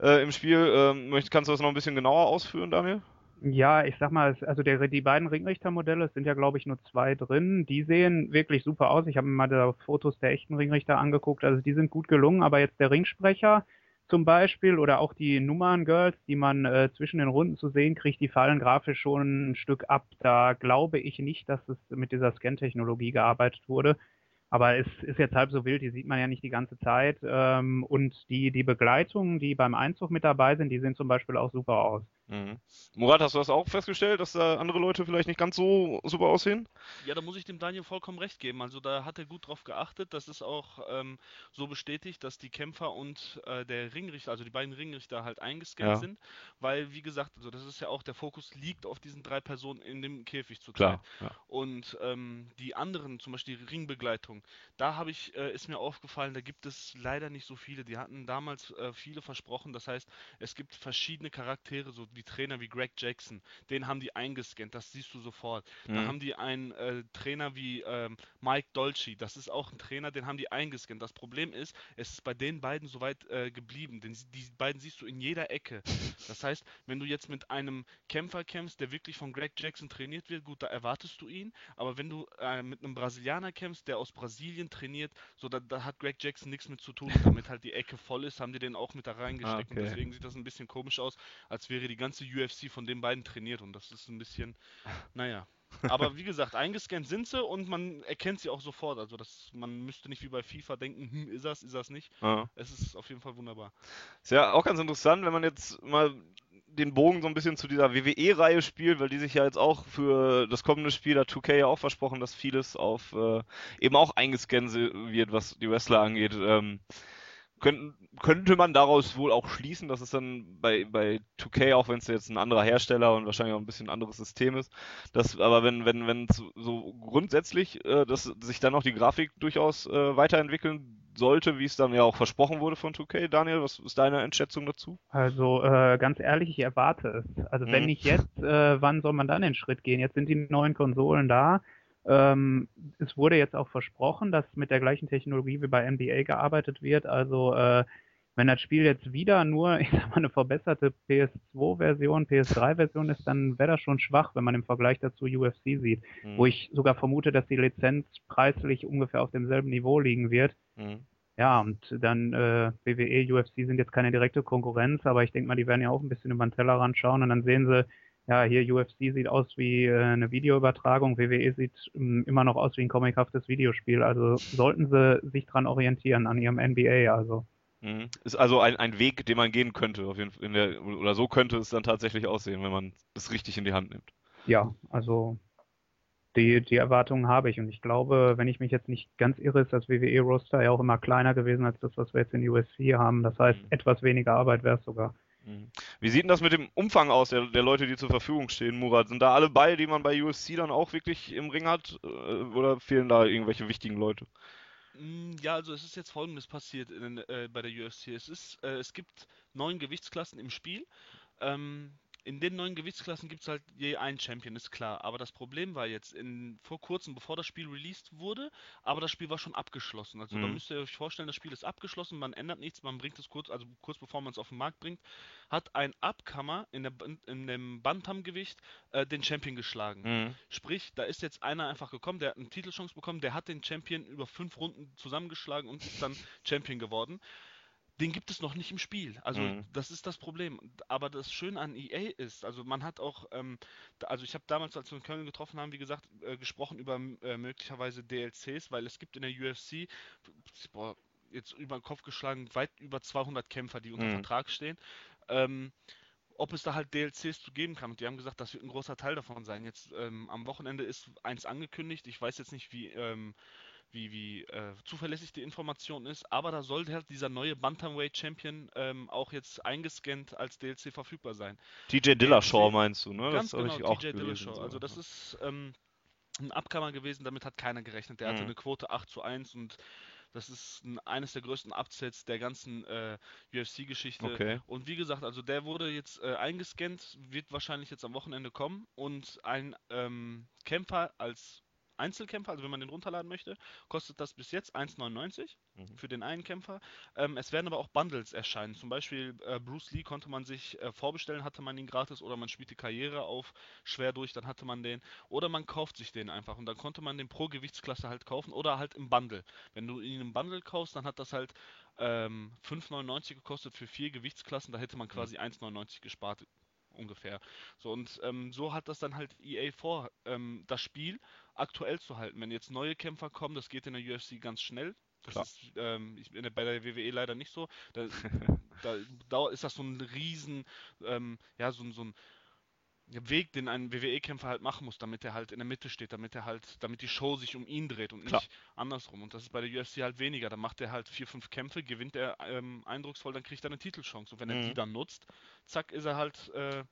äh, im Spiel. Ähm, kannst du das noch ein bisschen genauer ausführen, Daniel? Ja, ich sag mal, also der, die beiden Ringrichtermodelle, es sind ja glaube ich nur zwei drin, die sehen wirklich super aus. Ich habe mir mal da Fotos der echten Ringrichter angeguckt, also die sind gut gelungen, aber jetzt der Ringsprecher, zum Beispiel oder auch die Nummern-Girls, die man äh, zwischen den Runden zu sehen kriegt, die fallen grafisch schon ein Stück ab. Da glaube ich nicht, dass es mit dieser Scan-Technologie gearbeitet wurde. Aber es ist jetzt halb so wild, die sieht man ja nicht die ganze Zeit. Ähm, und die, die Begleitungen, die beim Einzug mit dabei sind, die sehen zum Beispiel auch super aus. Mhm. Murat, hast du das auch festgestellt, dass da andere Leute vielleicht nicht ganz so super aussehen? Ja, da muss ich dem Daniel vollkommen recht geben. Also da hat er gut drauf geachtet. Das ist auch ähm, so bestätigt, dass die Kämpfer und äh, der Ringrichter, also die beiden Ringrichter halt eingescannt ja. sind. Weil, wie gesagt, also das ist ja auch, der Fokus liegt auf diesen drei Personen in dem Käfig zurzeit. Ja. Und ähm, die anderen, zum Beispiel die Ringbegleitung, da habe ich, äh, ist mir aufgefallen, da gibt es leider nicht so viele. Die hatten damals äh, viele versprochen. Das heißt, es gibt verschiedene Charaktere, so die Trainer wie Greg Jackson, den haben die eingescannt, das siehst du sofort. Mhm. Da haben die einen äh, Trainer wie ähm, Mike Dolce, das ist auch ein Trainer, den haben die eingescannt. Das Problem ist, es ist bei den beiden soweit äh, geblieben, denn die beiden siehst du in jeder Ecke. Das heißt, wenn du jetzt mit einem Kämpfer kämpfst, der wirklich von Greg Jackson trainiert wird, gut, da erwartest du ihn, aber wenn du äh, mit einem Brasilianer kämpfst, der aus Brasilien trainiert, so da, da, hat Greg Jackson nichts mit zu tun. damit halt die Ecke voll ist, haben die den auch mit da reingesteckt. Ah, okay. Und deswegen sieht das ein bisschen komisch aus, als wäre die ganze UFC von den beiden trainiert und das ist ein bisschen, naja. Aber wie gesagt, eingescannt sind sie und man erkennt sie auch sofort. Also das, man müsste nicht wie bei FIFA denken, hm, ist das, ist das nicht. Ja. Es ist auf jeden Fall wunderbar. Ist ja auch ganz interessant, wenn man jetzt mal den Bogen so ein bisschen zu dieser WWE-Reihe spielt, weil die sich ja jetzt auch für das kommende Spiel, der 2K ja auch versprochen, dass vieles auf äh, eben auch eingescannt wird, was die Wrestler angeht. Ähm, Könnt, könnte man daraus wohl auch schließen, dass es dann bei, bei 2K, auch wenn es jetzt ein anderer Hersteller und wahrscheinlich auch ein bisschen anderes System ist, dass, aber wenn, wenn, wenn so grundsätzlich, äh, dass sich dann auch die Grafik durchaus äh, weiterentwickeln sollte, wie es dann ja auch versprochen wurde von 2K. Daniel, was ist deine Einschätzung dazu? Also äh, ganz ehrlich, ich erwarte es. Also wenn hm. nicht jetzt, äh, wann soll man dann den Schritt gehen? Jetzt sind die neuen Konsolen da. Ähm, es wurde jetzt auch versprochen, dass mit der gleichen Technologie wie bei NBA gearbeitet wird. Also äh, wenn das Spiel jetzt wieder nur, ich sag mal, eine verbesserte PS2-Version, PS3-Version ist, dann wäre das schon schwach, wenn man im Vergleich dazu UFC sieht. Mhm. Wo ich sogar vermute, dass die Lizenz preislich ungefähr auf demselben Niveau liegen wird. Mhm. Ja, und dann äh, WWE, UFC sind jetzt keine direkte Konkurrenz, aber ich denke mal, die werden ja auch ein bisschen über den Tellerrand schauen und dann sehen sie, ja, hier UFC sieht aus wie äh, eine Videoübertragung, WWE sieht ähm, immer noch aus wie ein comichaftes Videospiel. Also sollten sie sich dran orientieren an ihrem NBA, also. Mhm. Ist also ein, ein Weg, den man gehen könnte, auf jeden Fall. Der, oder so könnte es dann tatsächlich aussehen, wenn man es richtig in die Hand nimmt. Ja, also die, die Erwartungen habe ich. Und ich glaube, wenn ich mich jetzt nicht ganz irre, ist das WWE-Roster ja auch immer kleiner gewesen als das, was wir jetzt in UFC haben. Das heißt, mhm. etwas weniger Arbeit wäre es sogar. Mhm. Wie sieht denn das mit dem Umfang aus, der, der, Leute, die zur Verfügung stehen, Murat? Sind da alle bei, die man bei USC dann auch wirklich im Ring hat? Äh, oder fehlen da irgendwelche wichtigen Leute? Mm, ja, also es ist jetzt folgendes passiert in, äh, bei der UFC. Es, ist, äh, es gibt neun Gewichtsklassen im Spiel. Ähm, in den neuen Gewichtsklassen gibt es halt je einen Champion, ist klar. Aber das Problem war jetzt in, vor kurzem, bevor das Spiel released wurde, aber das Spiel war schon abgeschlossen. Also mhm. da müsst ihr euch vorstellen, das Spiel ist abgeschlossen, man ändert nichts, man bringt es kurz, also kurz bevor man es auf den Markt bringt, hat ein Abkammer in, der, in dem Bantamgewicht äh, den Champion geschlagen. Mhm. Sprich, da ist jetzt einer einfach gekommen, der hat eine Titelchance bekommen, der hat den Champion über fünf Runden zusammengeschlagen und ist dann Champion geworden. Den gibt es noch nicht im Spiel. Also Mhm. das ist das Problem. Aber das Schöne an EA ist, also man hat auch, ähm, also ich habe damals, als wir in Köln getroffen haben, wie gesagt, äh, gesprochen über äh, möglicherweise DLCs, weil es gibt in der UFC, boah, jetzt über den Kopf geschlagen, weit über 200 Kämpfer, die unter Mhm. Vertrag stehen. Ähm, ob es da halt DLCs zu geben kann. Und die haben gesagt, das wird ein großer Teil davon sein. Jetzt ähm, am Wochenende ist eins angekündigt. Ich weiß jetzt nicht, wie, ähm, wie, wie äh, zuverlässig die Information ist, aber da sollte halt dieser neue Bantamweight Champion ähm, auch jetzt eingescannt als DLC verfügbar sein. TJ Dillashaw meinst du, ne? Ganz hab genau, ich auch TJ Dillashaw. so. Also das ist ähm, ein Abkammer gewesen, damit hat keiner gerechnet. Der hatte Mhm. eine Quote 8 zu 1 und das ist ein, eines der größten Upsets der ganzen äh, UFC-Geschichte. Okay. Und wie gesagt, also der wurde jetzt äh, eingescannt, wird wahrscheinlich jetzt am Wochenende kommen und ein ähm, Kämpfer als Einzelkämpfer, also wenn man den runterladen möchte, kostet das bis jetzt 1,99 Mhm. für den einen Kämpfer. Ähm, es werden aber auch Bundles erscheinen. Zum Beispiel äh, Bruce Lee konnte man sich äh, vorbestellen, hatte man ihn gratis, oder man spielt die Karriere auf schwer durch, dann hatte man den. Oder man kauft sich den einfach und dann konnte man den pro Gewichtsklasse halt kaufen oder halt im Bundle. Wenn du ihn im Bundle kaufst, dann hat das halt ähm, 5,99 gekostet für vier Gewichtsklassen, da hätte man quasi 1,99 gespart ungefähr. So und ähm, so hat das dann halt EA vor, ähm, das Spiel aktuell zu halten. Wenn jetzt neue Kämpfer kommen, das geht in der UFC ganz schnell. Das Klar. ist ähm, ich, der, bei der WWE leider nicht so. Da, da, da ist das so ein riesen, ähm, ja, so, so ein Weg, den ein WWE-Kämpfer halt machen muss, damit er halt in der Mitte steht, damit er halt, damit die Show sich um ihn dreht und Klar. nicht andersrum. Und das ist bei der UFC halt weniger. Da macht er halt vier, fünf Kämpfe, gewinnt er ähm, eindrucksvoll, dann kriegt er eine Titelchance. Und wenn er Mhm. die dann nutzt, zack, ist er halt äh,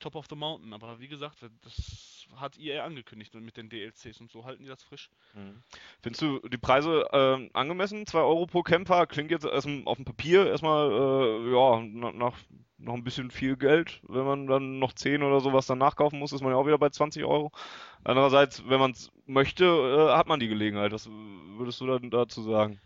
Top of the Mountain. Aber wie gesagt, das hat EA angekündigt und mit den DLCs und so halten die das frisch. Mhm. Findest du die Preise ähm, angemessen? 2 Euro pro Kämpfer klingt jetzt erstmal auf dem Papier erstmal äh, ja, na- nach noch ein bisschen viel Geld. Wenn man dann noch 10 oder sowas dann nachkaufen muss, ist man ja auch wieder bei 20 Euro. Andererseits, wenn man es möchte, äh, hat man die Gelegenheit. Was würdest du dann dazu sagen?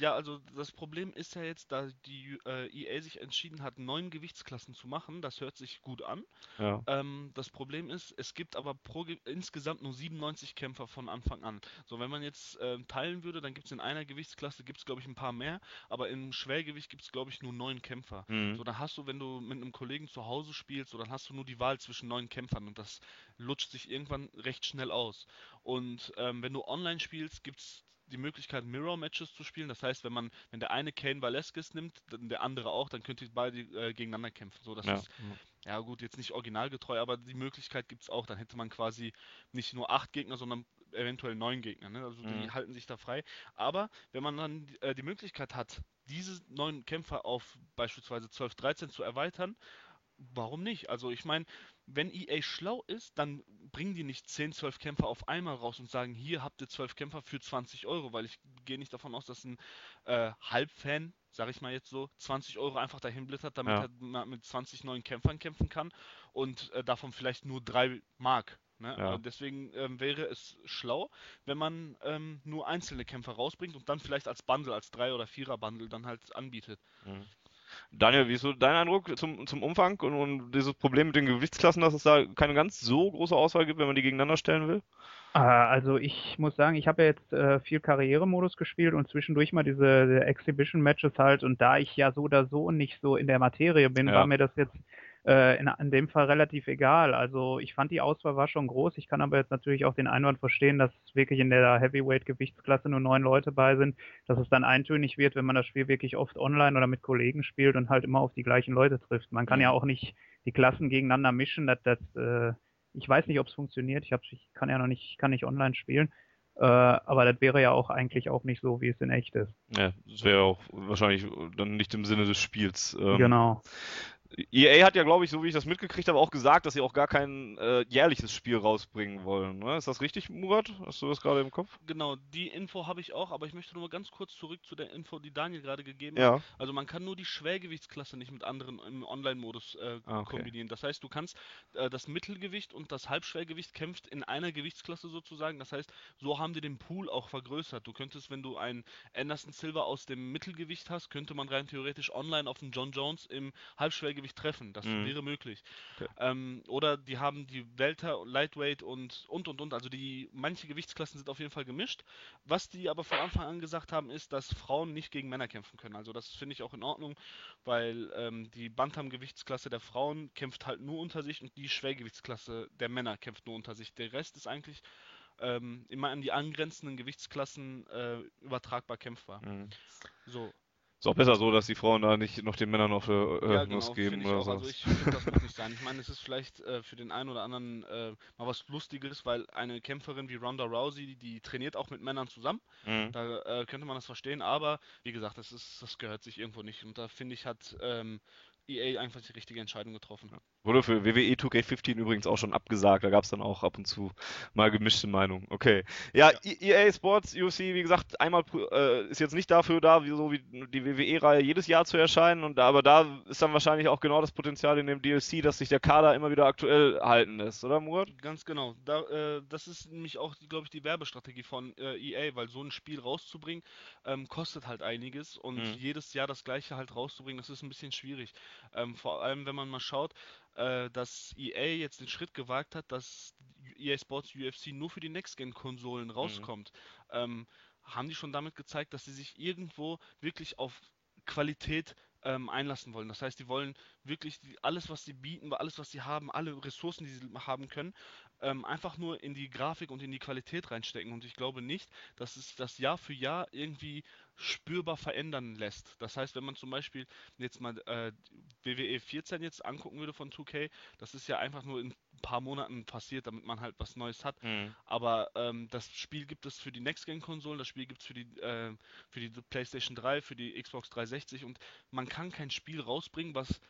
Ja, also das Problem ist ja jetzt, da die äh, EA sich entschieden hat, neun Gewichtsklassen zu machen. Das hört sich gut an. Ja. Ähm, das Problem ist, es gibt aber pro, Ge- insgesamt nur 97 Kämpfer von Anfang an. So, wenn man jetzt ähm, teilen würde, dann gibt es in einer Gewichtsklasse, gibt es glaube ich ein paar mehr, aber im Schwergewicht gibt es glaube ich nur neun Kämpfer. Mhm. So, dann hast du, wenn du mit einem Kollegen zu Hause spielst, so, dann hast du nur die Wahl zwischen neun Kämpfern und das lutscht sich irgendwann recht schnell aus. Und ähm, wenn du online spielst, gibt es die Möglichkeit, Mirror-Matches zu spielen. Das heißt, wenn man, wenn der eine Kane Velasquez nimmt, dann der andere auch, dann könnt ihr beide äh, gegeneinander kämpfen. So, das Ja. ist ja gut, jetzt nicht originalgetreu, aber die Möglichkeit gibt es auch. Dann hätte man quasi nicht nur acht Gegner, sondern eventuell neun Gegner. Ne? Also die Mhm. halten sich da frei. Aber wenn man dann äh, die Möglichkeit hat, diese neun Kämpfer auf beispielsweise 12, 13 zu erweitern, warum nicht? Also ich meine, wenn EA schlau ist, dann bringen die nicht 10, 12 Kämpfer auf einmal raus und sagen, hier habt ihr 12 Kämpfer für 20 Euro, weil ich gehe nicht davon aus, dass ein äh, Halbfan, sag ich mal jetzt so, 20 Euro einfach dahin blittert, damit Ja. er mit 20 neuen Kämpfern kämpfen kann und äh, davon vielleicht nur drei mag. Ne? Ja. Deswegen ähm, wäre es schlau, wenn man ähm, nur einzelne Kämpfer rausbringt und dann vielleicht als Bundle, als Drei- oder Vierer-Bundle dann halt anbietet. Mhm. Daniel, wie ist so dein Eindruck zum, zum Umfang und, und dieses Problem mit den Gewichtsklassen, dass es da keine ganz so große Auswahl gibt, wenn man die gegeneinander stellen will? Äh, Also ich muss sagen, ich habe ja jetzt äh, viel Karrieremodus gespielt und zwischendurch mal diese Exhibition-Matches halt und da ich ja so oder so nicht so in der Materie bin, Ja. war mir das jetzt äh, in, in dem Fall relativ egal. Also ich fand die Auswahl war schon groß. Ich kann aber jetzt natürlich auch den Einwand verstehen, dass wirklich in der Heavyweight-Gewichtsklasse nur neun Leute bei sind, dass es dann eintönig wird, wenn man das Spiel wirklich oft online oder mit Kollegen spielt und halt immer auf die gleichen Leute trifft. Man kann ja auch nicht die Klassen gegeneinander mischen. Das, das, äh, ich weiß nicht, ob es funktioniert. Ich, ich kann ja noch nicht, ich kann nicht online spielen. Äh, aber das wäre ja auch eigentlich auch nicht so, wie es in echt ist. Ja, das wäre auch wahrscheinlich dann nicht im Sinne des Spiels. Ähm, Genau. EA hat ja, glaube ich, so wie ich das mitgekriegt habe, auch gesagt, dass sie auch gar kein äh, jährliches Spiel rausbringen wollen. Ne? Ist das richtig, Murat? Hast du das gerade im Kopf? Genau, die Info habe ich auch, aber ich möchte nur mal ganz kurz zurück zu der Info, die Daniel gerade gegeben hat. Ja. Also man kann nur die Schwergewichtsklasse nicht mit anderen im Online-Modus äh, Ah, okay. kombinieren. Das heißt, du kannst äh, das Mittelgewicht und das Halbschwergewicht kämpft in einer Gewichtsklasse sozusagen. Das heißt, so haben die den Pool auch vergrößert. Du könntest, wenn du einen Anderson Silver aus dem Mittelgewicht hast, könnte man rein theoretisch online auf den John Jones im Halbschwergewicht Schwergewicht treffen. Das Mhm. wäre möglich. Okay. Ähm, oder die haben die Welter, Lightweight und und und und. Also die manche Gewichtsklassen sind auf jeden Fall gemischt. Was die aber von Anfang an gesagt haben, ist, dass Frauen nicht gegen Männer kämpfen können. Also das finde ich auch in Ordnung, weil ähm, die Bantam-Gewichtsklasse der Frauen kämpft halt nur unter sich und die Schwergewichtsklasse der Männer kämpft nur unter sich. Der Rest ist eigentlich ähm, immer an die angrenzenden Gewichtsklassen äh, übertragbar kämpfbar. Mhm. So. Ist auch besser so, dass die Frauen da nicht noch den Männern noch äh, Ja, Nuss genau, geben oder so. Also ich finde, das muss nicht sein. Ich meine, es ist vielleicht äh, für den einen oder anderen äh, mal was Lustiges, weil eine Kämpferin wie Ronda Rousey, die, die trainiert auch mit Männern zusammen. Mhm. Da äh, könnte man das verstehen, aber wie gesagt, das ist, das gehört sich irgendwo nicht. Und da finde ich, hat ähm, EA einfach die richtige Entscheidung getroffen. Wurde für WWE 2K15 übrigens auch schon abgesagt. Da gab es dann auch ab und zu mal gemischte Meinungen. Okay. Ja, Ja. E- EA Sports UFC, wie gesagt, einmal äh, ist jetzt nicht dafür da, wie so wie die WWE-Reihe jedes Jahr zu erscheinen. Und da, aber da ist dann wahrscheinlich auch genau das Potenzial in dem DLC, dass sich der Kader immer wieder aktuell halten lässt, oder Murat? Ganz genau. Da, äh, das ist nämlich auch, glaube ich, die Werbestrategie von äh, EA, weil so ein Spiel rauszubringen, ähm, kostet halt einiges und Mhm. jedes Jahr das gleiche halt rauszubringen, das ist ein bisschen schwierig. Ähm, vor allem, wenn man mal schaut, äh, dass EA jetzt den Schritt gewagt hat, dass EA Sports UFC nur für die Next-Gen-Konsolen rauskommt, ähm, haben die schon damit gezeigt, dass sie sich irgendwo wirklich auf Qualität ähm, einlassen wollen. Das heißt, die wollen wirklich die, alles, was sie bieten, alles, was sie haben, alle Ressourcen, die sie haben können, ähm, einfach nur in die Grafik und in die Qualität reinstecken. Und ich glaube nicht, dass es das Jahr für Jahr irgendwie spürbar verändern lässt. Das heißt, wenn man zum Beispiel jetzt mal äh, WWE 14 jetzt angucken würde von 2K, das ist ja einfach nur in ein paar Monaten passiert, damit man halt was Neues hat. Aber ähm, das Spiel gibt es für die Next-Gen-Konsolen, das Spiel gibt es für die, äh, für die PlayStation 3, für die Xbox 360 und man kann kein Spiel rausbringen, was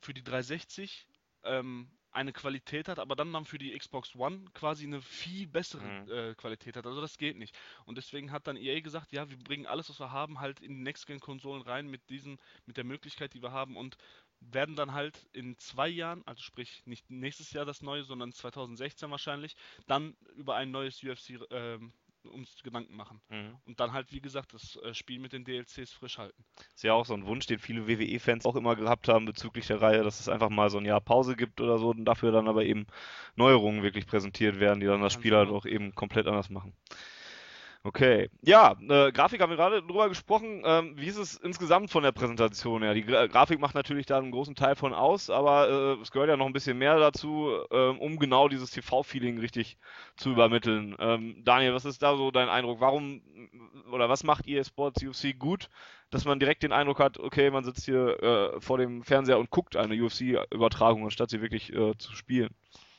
für die 360 ähm, eine Qualität hat, aber dann dann für die Xbox One quasi eine viel bessere Mhm. äh, Qualität hat. Also das geht nicht. Und deswegen hat dann EA gesagt, ja, wir bringen alles, was wir haben, halt in die Next-Gen-Konsolen rein mit diesen, mit der Möglichkeit, die wir haben und werden dann halt in zwei Jahren, also sprich nicht nächstes Jahr das neue, sondern 2016 wahrscheinlich, dann über ein neues UFC ähm, uns Gedanken machen. Mhm. Und dann halt, wie gesagt, das äh, Spiel mit den DLCs frisch halten. Ist ja auch so ein Wunsch, den viele WWE-Fans auch immer gehabt haben bezüglich der Reihe, dass es einfach mal so ein Jahr Pause gibt oder so und dafür dann aber eben Neuerungen wirklich präsentiert werden, die dann das Spiel halt auch eben komplett anders machen. Okay. Ja, äh, Grafik haben wir gerade drüber gesprochen. Ähm, wie ist es insgesamt von der Präsentation her? Die Gra Grafik macht natürlich da einen großen Teil von aus, aber äh, es gehört ja noch ein bisschen mehr dazu, ähm, um genau dieses TV-Feeling richtig zu übermitteln. Ähm, Daniel, was ist da so dein Eindruck? Warum oder was macht EA Sports UFC gut, dass man direkt den Eindruck hat, okay, man sitzt hier äh, vor dem Fernseher und guckt eine UFC-Übertragung, anstatt sie wirklich äh, zu spielen?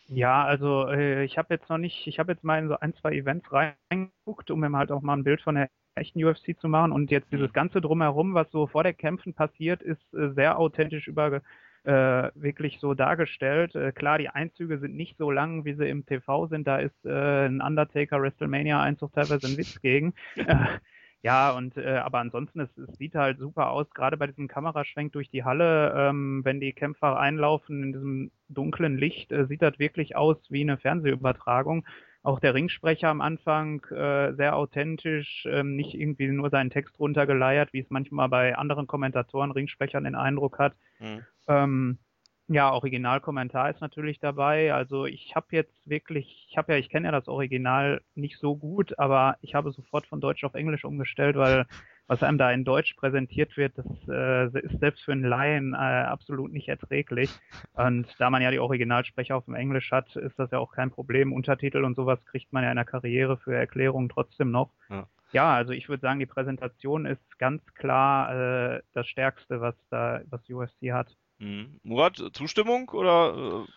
Ja, also äh, ich habe jetzt noch nicht, ich habe jetzt mal in so ein, zwei Events reingeguckt, um mir halt auch mal ein Bild von der echten UFC zu machen. Und jetzt dieses ganze Drumherum, was so vor der Kämpfen passiert, ist äh, sehr authentisch über äh, wirklich so dargestellt. Äh, klar, die Einzüge sind nicht so lang, wie sie im TV sind. Da ist äh, ein Undertaker WrestleMania Einzug teilweise ein Witz gegen. Ja, und äh, aber ansonsten, es, es sieht halt super aus, gerade bei diesem Kameraschwenk durch die Halle, ähm, wenn die Kämpfer einlaufen in diesem dunklen Licht, äh, sieht das wirklich aus wie eine Fernsehübertragung. Auch der Ringsprecher am Anfang äh, sehr authentisch, ähm, nicht irgendwie nur seinen Text runtergeleiert, wie es manchmal bei anderen Kommentatoren, Ringsprechern den Eindruck hat. Mhm. Ähm, ja, Originalkommentar ist natürlich dabei. Also ich habe jetzt wirklich, ich habe ja, ich kenne ja das Original nicht so gut, aber ich habe sofort von Deutsch auf Englisch umgestellt, weil was einem da in Deutsch präsentiert wird, das äh, ist selbst für einen Laien äh, absolut nicht erträglich. Und da man ja die Originalsprecher auf dem Englisch hat, ist das ja auch kein Problem. Untertitel und sowas kriegt man ja in der Karriere für Erklärungen trotzdem noch. Ja. Ja, also ich würde sagen, die Präsentation ist ganz klar äh, das Stärkste, was da, was UFC hat. Mhm. Murat, Zustimmung oder äh,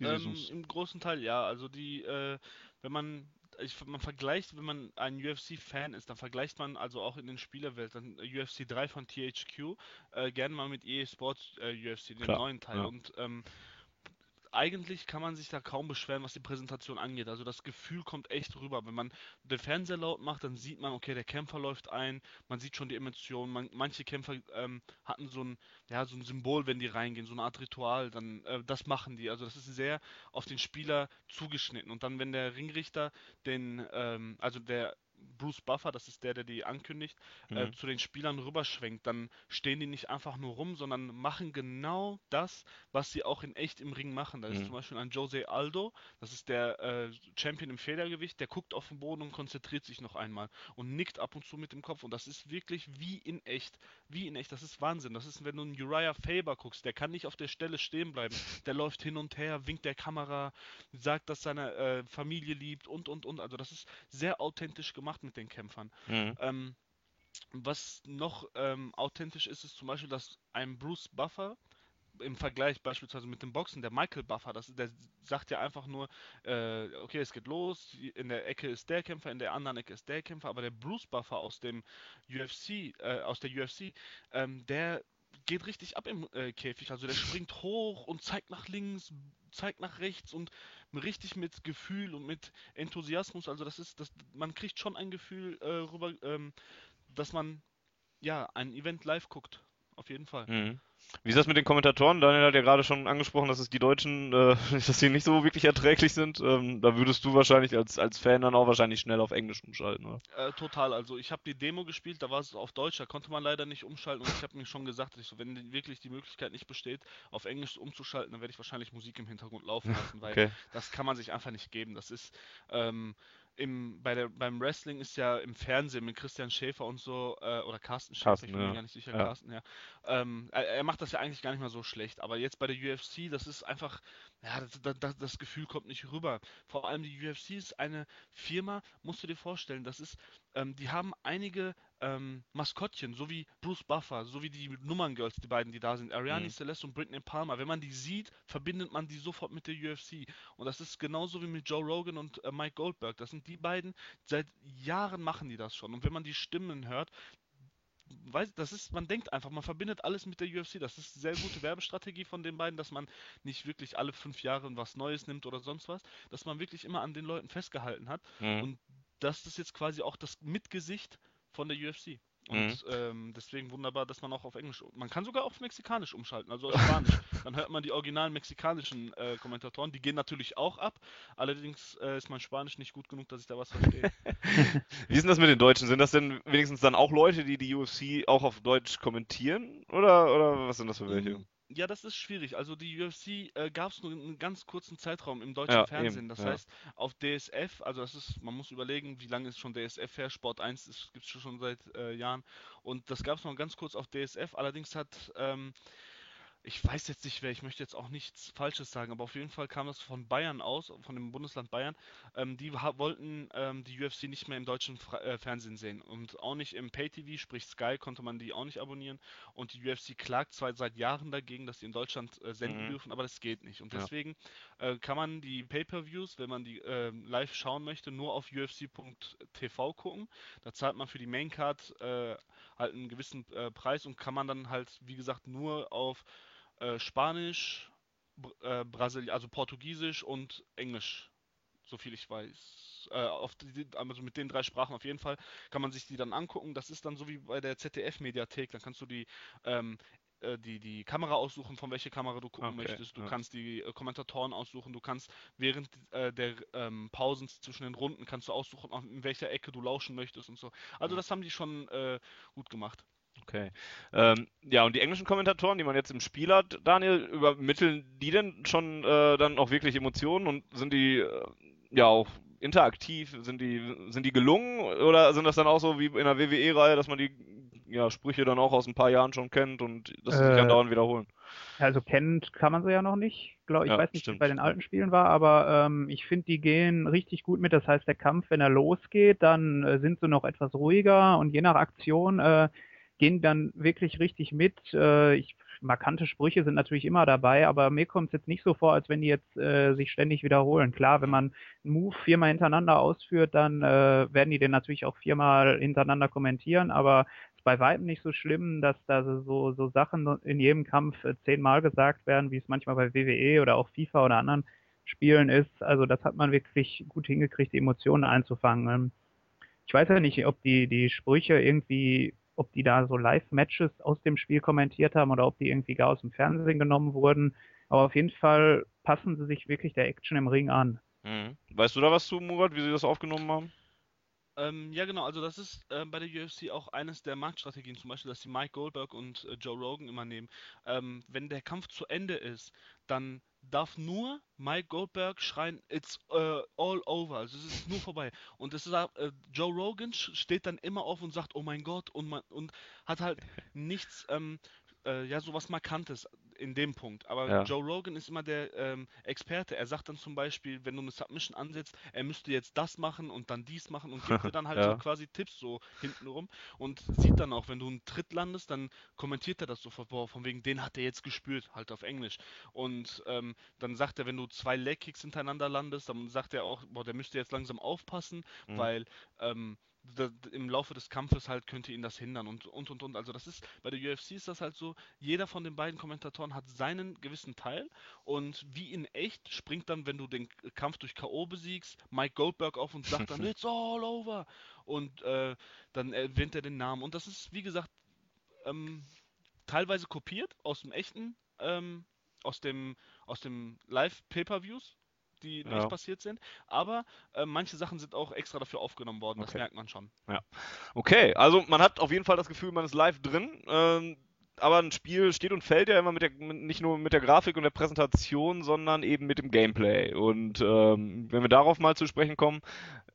Ähm? Im großen Teil ja. Also die, äh, wenn man, ich, man vergleicht, wenn man ein UFC-Fan ist, dann vergleicht man also auch in den Spielerwelten UFC 3 von THQ äh, gerne mal mit EA Sports äh, UFC, den Klar, neuen Teil. ja. Und ähm, eigentlich kann man sich da kaum beschweren, was die Präsentation angeht. Also das Gefühl kommt echt rüber. Wenn man den Fernseher laut macht, dann sieht man, okay, der Kämpfer läuft ein, man sieht schon die Emotionen. Man, manche Kämpfer ähm, hatten so ein, ja, so ein Symbol, wenn die reingehen, so eine Art Ritual, dann äh, das machen die. Also das ist sehr auf den Spieler zugeschnitten. Und dann, wenn der Ringrichter den, ähm, also der Bruce Buffer, das ist der, der die ankündigt, äh, mhm. äh, zu den Spielern rüberschwenkt, dann stehen die nicht einfach nur rum, sondern machen genau das, was sie auch in echt im Ring machen. Da mhm. ist zum Beispiel ein Jose Aldo, das ist der äh, Champion im Federgewicht, der guckt auf den Boden und konzentriert sich noch einmal und nickt ab und zu mit dem Kopf und das ist wirklich wie in echt, wie in echt, das ist Wahnsinn. Das ist, wenn du einen Uriah Faber guckst, der kann nicht auf der Stelle stehen bleiben, der läuft hin und her, winkt der Kamera, sagt, dass seine äh, Familie liebt und und und. Also das ist sehr authentisch gemacht mit den Kämpfern. Mhm. Ähm, was noch ähm, authentisch ist, ist zum Beispiel, dass ein Bruce Buffer im Vergleich beispielsweise mit dem Boxen, der Michael Buffer, das, der sagt ja einfach nur, äh, okay, es geht los, in der Ecke ist der Kämpfer, in der anderen Ecke ist der Kämpfer, aber der Bruce Buffer aus dem UFC, äh, aus der UFC, ähm, der geht richtig ab im äh, Käfig. Also der springt hoch und zeigt nach links, zeigt nach rechts und richtig mit Gefühl und mit Enthusiasmus. Also das ist, das, man kriegt schon ein Gefühl äh, rüber, ähm, dass man ja ein Event live guckt. Auf jeden Fall. Mhm. Wie ist das mit den Kommentatoren? Daniel hat ja gerade schon angesprochen, dass es die Deutschen, äh, dass sie nicht so wirklich erträglich sind. Ähm, da würdest du wahrscheinlich als, als Fan dann auch wahrscheinlich schnell auf Englisch umschalten, oder? Äh, total. Also ich habe die Demo gespielt, da war es auf Deutsch, da konnte man leider nicht umschalten und ich habe mir schon gesagt, so, wenn wirklich die Möglichkeit nicht besteht, auf Englisch umzuschalten, dann werde ich wahrscheinlich Musik im Hintergrund laufen lassen, weil okay. das kann man sich einfach nicht geben. Das ist ähm, im, bei der, beim Wrestling ist ja im Fernsehen mit Christian Schäfer und so, äh, oder Carsten Schäfer, Carsten, ich bin ja. mir gar nicht sicher, ja. Carsten, ja. Ähm, er, er, macht das ja eigentlich gar nicht mehr so schlecht, aber jetzt bei der UFC, das ist einfach, ja, das, das, das, Gefühl kommt nicht rüber. Vor allem die UFC ist eine Firma, musst du dir vorstellen, das ist, ähm, die haben einige ähm, Maskottchen, so wie Bruce Buffer, so wie die Nummerngirls, die beiden, die da sind, Ariane mhm. Celeste und Britney Palmer. Wenn man die sieht, verbindet man die sofort mit der UFC. Und das ist genauso wie mit Joe Rogan und äh, Mike Goldberg. Das sind die beiden, seit Jahren machen die das schon. Und wenn man die Stimmen hört, weiß, das ist, man denkt einfach, man verbindet alles mit der UFC. Das ist eine sehr gute Werbestrategie von den beiden, dass man nicht wirklich alle fünf Jahre was Neues nimmt oder sonst was, dass man wirklich immer an den Leuten festgehalten hat. Mhm. Und das ist jetzt quasi auch das Mitgesicht von der UFC. Und mhm. ähm, deswegen wunderbar, dass man auch auf Englisch, man kann sogar auf Mexikanisch umschalten, also auf Spanisch. Dann hört man die originalen mexikanischen äh, Kommentatoren, die gehen natürlich auch ab. Allerdings äh, ist mein Spanisch nicht gut genug, dass ich da was verstehe. Wie ist denn das mit den Deutschen? Sind das denn wenigstens dann auch Leute, die die UFC auch auf Deutsch kommentieren? Oder, oder was sind das für welche? Ja, das ist schwierig. Also die UFC äh, gab es nur in einem ganz kurzen Zeitraum im deutschen ja, Fernsehen. Eben, das ja. heißt, auf DSF, also das ist, man muss überlegen, wie lange ist schon DSF her, Sport 1 gibt es schon seit äh, Jahren. Und das gab es noch ganz kurz auf DSF. Allerdings hat ähm, ich weiß jetzt nicht wer, ich möchte jetzt auch nichts Falsches sagen, aber auf jeden Fall kam das von Bayern aus, von dem Bundesland Bayern. Ähm, die wollten ähm, die UFC nicht mehr im deutschen Fra äh, Fernsehen sehen und auch nicht im Pay-TV, sprich Sky, konnte man die auch nicht abonnieren. Und die UFC klagt zwar seit Jahren dagegen, dass sie in Deutschland äh, senden mhm. dürfen, aber das geht nicht. Und deswegen ja. äh, kann man die Pay-Per-Views, wenn man die ähm, live schauen möchte, nur auf ufc.tv gucken. Da zahlt man für die Maincard äh, halt einen gewissen äh, Preis und kann man dann halt, wie gesagt, nur auf äh, Spanisch, äh, Brasil also Portugiesisch und Englisch, so viel ich weiß. Äh, die, also mit den drei Sprachen auf jeden Fall kann man sich die dann angucken. Das ist dann so wie bei der ZDF-Mediathek. Dann kannst du die ähm, äh, die, die Kamera aussuchen, von welcher Kamera du gucken okay, möchtest. Du ja. kannst die äh, Kommentatoren aussuchen. Du kannst während äh, der ähm, Pausen zwischen den Runden kannst du aussuchen, in welcher Ecke du lauschen möchtest und so. Also das haben die schon äh, gut gemacht. Okay. Ähm, ja, und die englischen Kommentatoren, die man jetzt im Spiel hat, Daniel, übermitteln die denn schon äh, dann auch wirklich Emotionen und sind die äh, ja auch interaktiv? Sind die, sind die gelungen oder sind das dann auch so wie in der WWE-Reihe, dass man die ja, Sprüche dann auch aus ein paar Jahren schon kennt und das äh, sich dann dauernd wiederholen? Also kennt kann man sie ja noch nicht. Glaub, ich ja, weiß nicht, wie es bei den alten Spielen war, aber ähm, ich finde, die gehen richtig gut mit. Das heißt, der Kampf, wenn er losgeht, dann äh, sind sie noch etwas ruhiger und je nach Aktion äh, gehen dann wirklich richtig mit. Äh, ich, markante Sprüche sind natürlich immer dabei, aber mir kommt es jetzt nicht so vor, als wenn die jetzt äh, sich ständig wiederholen. Klar, wenn man einen Move viermal hintereinander ausführt, dann äh, werden die den natürlich auch viermal hintereinander kommentieren, aber es ist bei weitem nicht so schlimm, dass da so, so Sachen in jedem Kampf äh, zehnmal gesagt werden, wie es manchmal bei WWE oder auch FIFA oder anderen Spielen ist. Also das hat man wirklich gut hingekriegt, die Emotionen einzufangen. Ich weiß ja nicht, ob die, die Sprüche irgendwie ob die da so Live-Matches aus dem Spiel kommentiert haben oder ob die irgendwie gar aus dem Fernsehen genommen wurden. Aber auf jeden Fall passen sie sich wirklich der Action im Ring an. Mhm. Weißt du da was zu, Murat, wie sie das aufgenommen haben? Ähm, ja, genau, also das ist äh, bei der UFC auch eines der Marktstrategien, zum Beispiel, dass die Mike Goldberg und äh, Joe Rogan immer nehmen. Ähm, wenn der Kampf zu Ende ist, dann darf nur Mike Goldberg schreien, it's uh, all over, also es ist nur vorbei. Und es ist, äh, Joe Rogan steht dann immer auf und sagt, oh mein Gott, und, man, und hat halt nichts, ähm, äh, ja, sowas Markantes in dem Punkt. Aber ja. Joe Rogan ist immer der ähm, Experte. Er sagt dann zum Beispiel, wenn du eine Submission ansetzt, er müsste jetzt das machen und dann dies machen und gibt dir dann halt ja. so quasi Tipps so hintenrum und sieht dann auch, wenn du einen Tritt landest, dann kommentiert er das sofort, boah, von wegen, den hat er jetzt gespürt, halt auf Englisch. Und ähm, dann sagt er, wenn du zwei Leg Kicks hintereinander landest, dann sagt er auch, boah, der müsste jetzt langsam aufpassen, mhm. weil ähm, im Laufe des Kampfes halt könnte ihn das hindern und und und und. Also das ist bei der UFC ist das halt so, jeder von den beiden Kommentatoren hat seinen gewissen Teil und wie in echt springt dann, wenn du den Kampf durch K.O. besiegst, Mike Goldberg auf und sagt dann It's all over und äh, dann erwähnt er den Namen und das ist wie gesagt ähm, teilweise kopiert aus dem echten, ähm, aus dem aus dem Live Pay-per-Views die ja. nicht passiert sind. Aber äh, manche Sachen sind auch extra dafür aufgenommen worden, okay. das merkt man schon. Ja. Okay, also man hat auf jeden Fall das Gefühl, man ist live drin. Ähm, aber ein Spiel steht und fällt ja immer mit der, nicht nur mit der Grafik und der Präsentation, sondern eben mit dem Gameplay. Und ähm, wenn wir darauf mal zu sprechen kommen,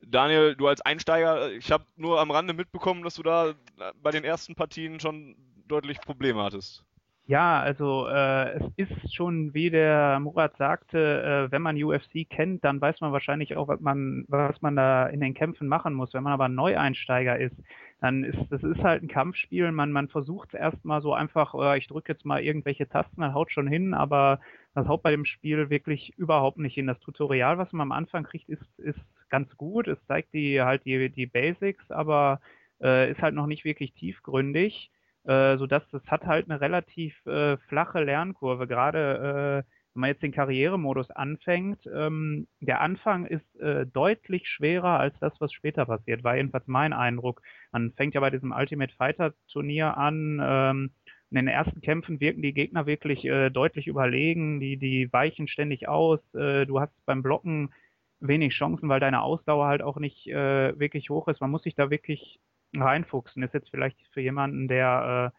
Daniel, du als Einsteiger, ich habe nur am Rande mitbekommen, dass du da bei den ersten Partien schon deutlich Probleme hattest. Ja, also äh, es ist schon, wie der Murat sagte, äh, wenn man UFC kennt, dann weiß man wahrscheinlich auch, was man, was man da in den Kämpfen machen muss. Wenn man aber ein Neueinsteiger ist, dann ist das ist halt ein Kampfspiel. Man, man versucht es erstmal so einfach, äh, ich drücke jetzt mal irgendwelche Tasten, dann haut schon hin, aber das haut bei dem Spiel wirklich überhaupt nicht hin. Das Tutorial, was man am Anfang kriegt, ist, ist ganz gut. Es zeigt die halt die, die Basics, aber äh, ist halt noch nicht wirklich tiefgründig äh, sodass das hat halt eine relativ äh, flache Lernkurve. Gerade äh, wenn man jetzt den Karrieremodus anfängt, ähm, der Anfang ist äh, deutlich schwerer als das, was später passiert, war jedenfalls mein Eindruck. Man fängt ja bei diesem Ultimate Fighter Turnier an. Ähm, in den ersten Kämpfen wirken die Gegner wirklich äh, deutlich überlegen, die, die weichen ständig aus. Äh, du hast beim Blocken wenig Chancen, weil deine Ausdauer halt auch nicht äh, wirklich hoch ist. Man muss sich da wirklich reinfuchsen. Ist jetzt vielleicht für jemanden, der äh,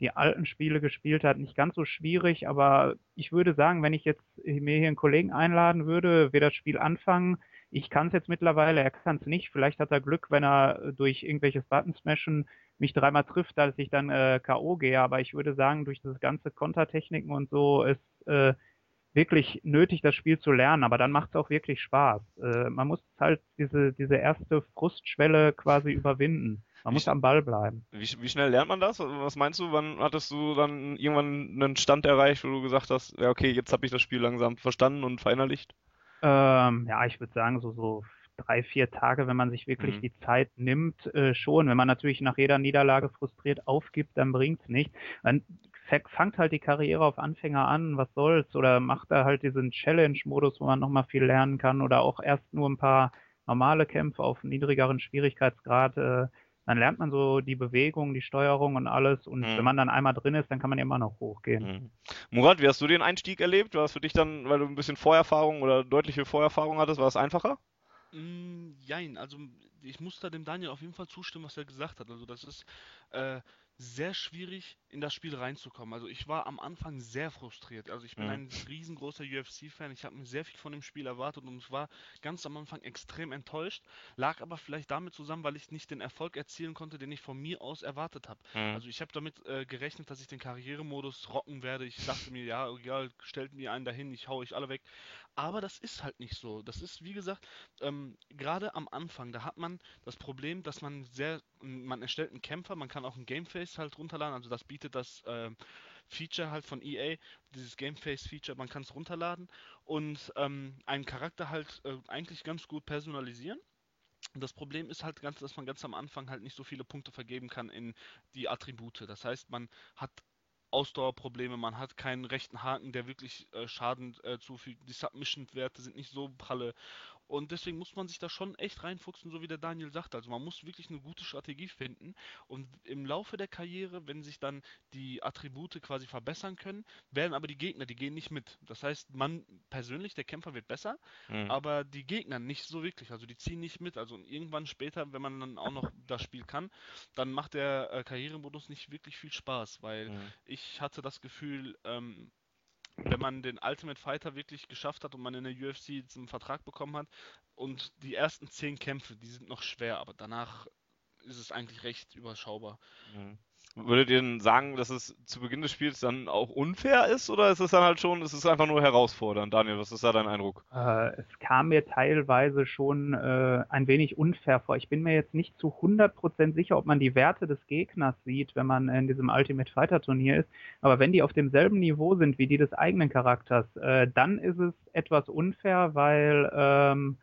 die alten Spiele gespielt hat, nicht ganz so schwierig, aber ich würde sagen, wenn ich jetzt mir hier einen Kollegen einladen würde, wir das Spiel anfangen. Ich kann es jetzt mittlerweile, er kann es nicht. Vielleicht hat er Glück, wenn er durch irgendwelches Button-Smashen mich dreimal trifft, dass ich dann äh, K.O. gehe. Aber ich würde sagen, durch das ganze Kontertechniken und so ist äh, wirklich nötig, das Spiel zu lernen, aber dann macht es auch wirklich Spaß. Äh, man muss halt diese, diese erste Frustschwelle quasi überwinden. Man wie muss am Ball bleiben. Wie, wie, schnell lernt man das? Was meinst du, wann hattest du dann irgendwann einen Stand erreicht, wo du gesagt hast, ja okay, jetzt habe ich das Spiel langsam verstanden und verinnerlicht? Ähm, ja, ich würde sagen, so, so drei, vier Tage, wenn man sich wirklich mhm. die Zeit nimmt, äh, schon. Wenn man natürlich nach jeder Niederlage frustriert aufgibt, dann bringt's nicht. Dann fangt halt die Karriere auf Anfänger an, was soll's, oder macht da halt diesen Challenge-Modus, wo man nochmal viel lernen kann, oder auch erst nur ein paar normale Kämpfe auf niedrigeren Schwierigkeitsgrad. Äh, dann lernt man so die Bewegung, die Steuerung und alles. Und mhm. wenn man dann einmal drin ist, dann kann man immer noch hochgehen. Mhm. Murat, wie hast du den Einstieg erlebt? War das für dich dann, weil du ein bisschen Vorerfahrung oder deutliche Vorerfahrung hattest, war es einfacher? Mm, jein, also ich muss da dem Daniel auf jeden Fall zustimmen, was er gesagt hat. Also das ist, äh, sehr schwierig, in das Spiel reinzukommen. Also ich war am Anfang sehr frustriert. Also ich bin mhm. ein riesengroßer UFC-Fan. Ich habe mir sehr viel von dem Spiel erwartet und war ganz am Anfang extrem enttäuscht. Lag aber vielleicht damit zusammen, weil ich nicht den Erfolg erzielen konnte, den ich von mir aus erwartet habe. Mhm. Also ich habe damit äh, gerechnet, dass ich den Karrieremodus rocken werde. Ich dachte mir, ja, egal, stellt mir einen dahin, ich hau euch alle weg. Aber das ist halt nicht so. Das ist, wie gesagt, ähm, gerade am Anfang, da hat man das Problem, dass man sehr, man erstellt einen Kämpfer, man kann auch ein Gameface halt runterladen, also das bietet das äh, Feature halt von EA, dieses Gameface-Feature, man kann es runterladen und ähm, einen Charakter halt äh, eigentlich ganz gut personalisieren. Das Problem ist halt ganz, dass man ganz am Anfang halt nicht so viele Punkte vergeben kann in die Attribute. Das heißt, man hat Ausdauerprobleme, man hat keinen rechten Haken, der wirklich äh, Schaden äh, zufügt. Die Submission-Werte sind nicht so pralle Und deswegen muss man sich da schon echt reinfuchsen, so wie der Daniel sagt. Also man muss wirklich eine gute Strategie finden. Und im Laufe der Karriere, wenn sich dann die Attribute quasi verbessern können, werden aber die Gegner, die gehen nicht mit. Das heißt, man persönlich, der Kämpfer wird besser, mhm. aber die Gegner nicht so wirklich. Also die ziehen nicht mit. Also irgendwann später, wenn man dann auch noch das Spiel kann, dann macht der äh, Karrieremodus nicht wirklich viel Spaß, weil mhm. ich hatte das Gefühl, ähm, wenn man den Ultimate Fighter wirklich geschafft hat und man in der UFC einen Vertrag bekommen hat und die ersten zehn Kämpfe, die sind noch schwer, aber danach ist es eigentlich recht überschaubar. Mhm. Würdet ihr denn sagen, dass es zu Beginn des Spiels dann auch unfair ist oder ist es dann halt schon, ist es einfach nur herausfordernd? Daniel, was ist da dein Eindruck? Äh, es kam mir teilweise schon äh, ein wenig unfair vor. Ich bin mir jetzt nicht zu 100% sicher, ob man die Werte des Gegners sieht, wenn man in diesem Ultimate Fighter Turnier ist. Aber wenn die auf demselben Niveau sind wie die des eigenen Charakters, äh, dann ist es etwas unfair, weil ähm,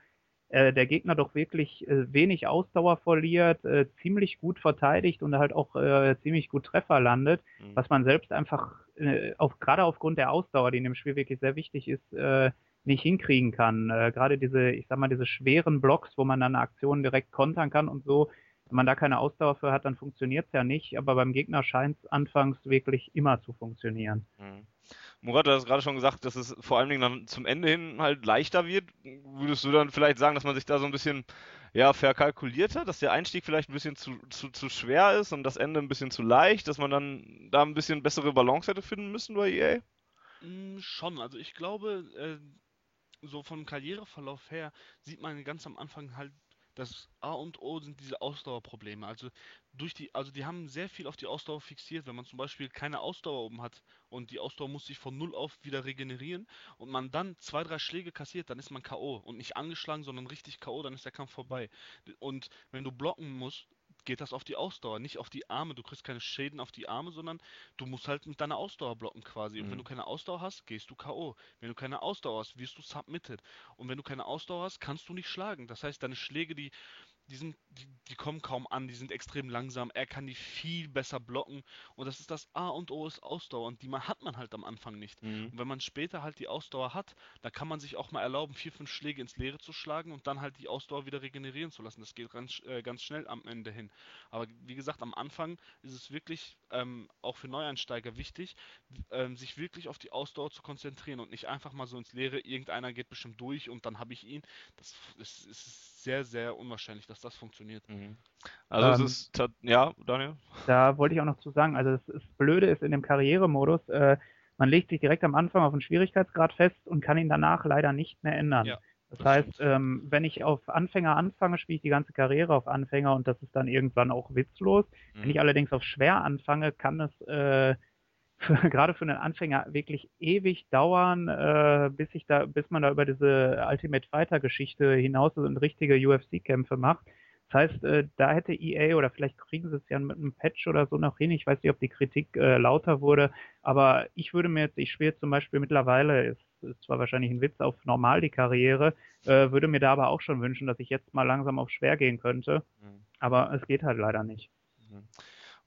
äh, der Gegner doch wirklich äh, wenig Ausdauer verliert, äh, ziemlich gut verteidigt und halt auch äh, ziemlich gut Treffer landet, mhm. was man selbst einfach, äh, auf, gerade aufgrund der Ausdauer, die in dem Spiel wirklich sehr wichtig ist, äh, nicht hinkriegen kann. gerade diese, ich sag mal, diese schweren Blocks, wo man dann Aktionen direkt kontern kann und so, wenn man da keine Ausdauer für hat, dann funktioniert es ja nicht, aber beim Gegner scheint es anfangs wirklich immer zu funktionieren. Mhm. Murat, du hast gerade schon gesagt, dass es vor allen Dingen dann zum Ende hin halt leichter wird. Würdest du dann vielleicht sagen, dass man sich da so ein bisschen ja, verkalkuliert hat, dass der Einstieg vielleicht ein bisschen zu, zu, zu schwer ist und das Ende ein bisschen zu leicht, dass man dann da ein bisschen bessere Balance hätte finden müssen bei EA? Mm, schon, also ich glaube, äh, so vom Karriereverlauf her sieht man ganz am Anfang halt das A und O sind diese Ausdauerprobleme. Also durch die, also die haben sehr viel auf die Ausdauer fixiert. Wenn man zum Beispiel keine Ausdauer oben hat und die Ausdauer muss sich von null auf wieder regenerieren und man dann zwei, drei Schläge kassiert, dann ist man K.O. und nicht angeschlagen, sondern richtig K.O., dann ist der Kampf vorbei. Und wenn du blocken musst, geht das auf die Ausdauer, nicht auf die Arme. Du kriegst keine Schäden auf die Arme, sondern du musst halt mit deiner Ausdauer blocken quasi. Und mhm. wenn du keine Ausdauer hast, gehst du K.O. Wenn du keine Ausdauer hast, wirst du submitted. Und wenn du keine Ausdauer hast, kannst du nicht schlagen. Das heißt, deine Schläge, die die, sind, die, die, kommen kaum an, die sind extrem langsam. Er kann die viel besser blocken. Und das ist das A und O ist Ausdauer. Und die man, hat man halt am Anfang nicht. Mhm. Und wenn man später halt die Ausdauer hat, dann kann man sich auch mal erlauben, vier, fünf Schläge ins Leere zu schlagen und dann halt die Ausdauer wieder regenerieren zu lassen. Das geht ganz, äh, ganz schnell am Ende hin. Aber wie gesagt, am Anfang ist es wirklich ähm, auch für Neueinsteiger wichtig, ähm, sich wirklich auf die Ausdauer zu konzentrieren und nicht einfach mal so ins Leere, irgendeiner geht bestimmt durch und dann habe ich ihn. Das ist, ist sehr, sehr unwahrscheinlich, dass das funktioniert. Mhm. Also ähm, es ist, ja, Daniel? Da wollte ich auch noch zu sagen, also das, das Blöde ist in dem Karrieremodus, äh, man legt sich direkt am Anfang auf einen Schwierigkeitsgrad fest und kann ihn danach leider nicht mehr ändern. Ja, das, das heißt, ähm, wenn ich auf Anfänger anfange, spiele ich die ganze Karriere auf Anfänger und das ist dann irgendwann auch witzlos. Mhm. Wenn ich allerdings auf schwer anfange, kann es äh, für, gerade für einen Anfänger wirklich ewig dauern, äh, bis ich da, bis man da über diese Ultimate Fighter Geschichte hinaus und richtige UFC-Kämpfe macht. Das heißt, äh, da hätte EA oder vielleicht kriegen sie es ja mit einem Patch oder so noch hin. Ich weiß nicht, ob die Kritik äh, lauter wurde, aber ich würde mir jetzt, ich spiele zum Beispiel mittlerweile, ist, ist zwar wahrscheinlich ein Witz auf normal die Karriere, äh, würde mir da aber auch schon wünschen, dass ich jetzt mal langsam auf schwer gehen könnte. Mhm. Aber es geht halt leider nicht. Mhm.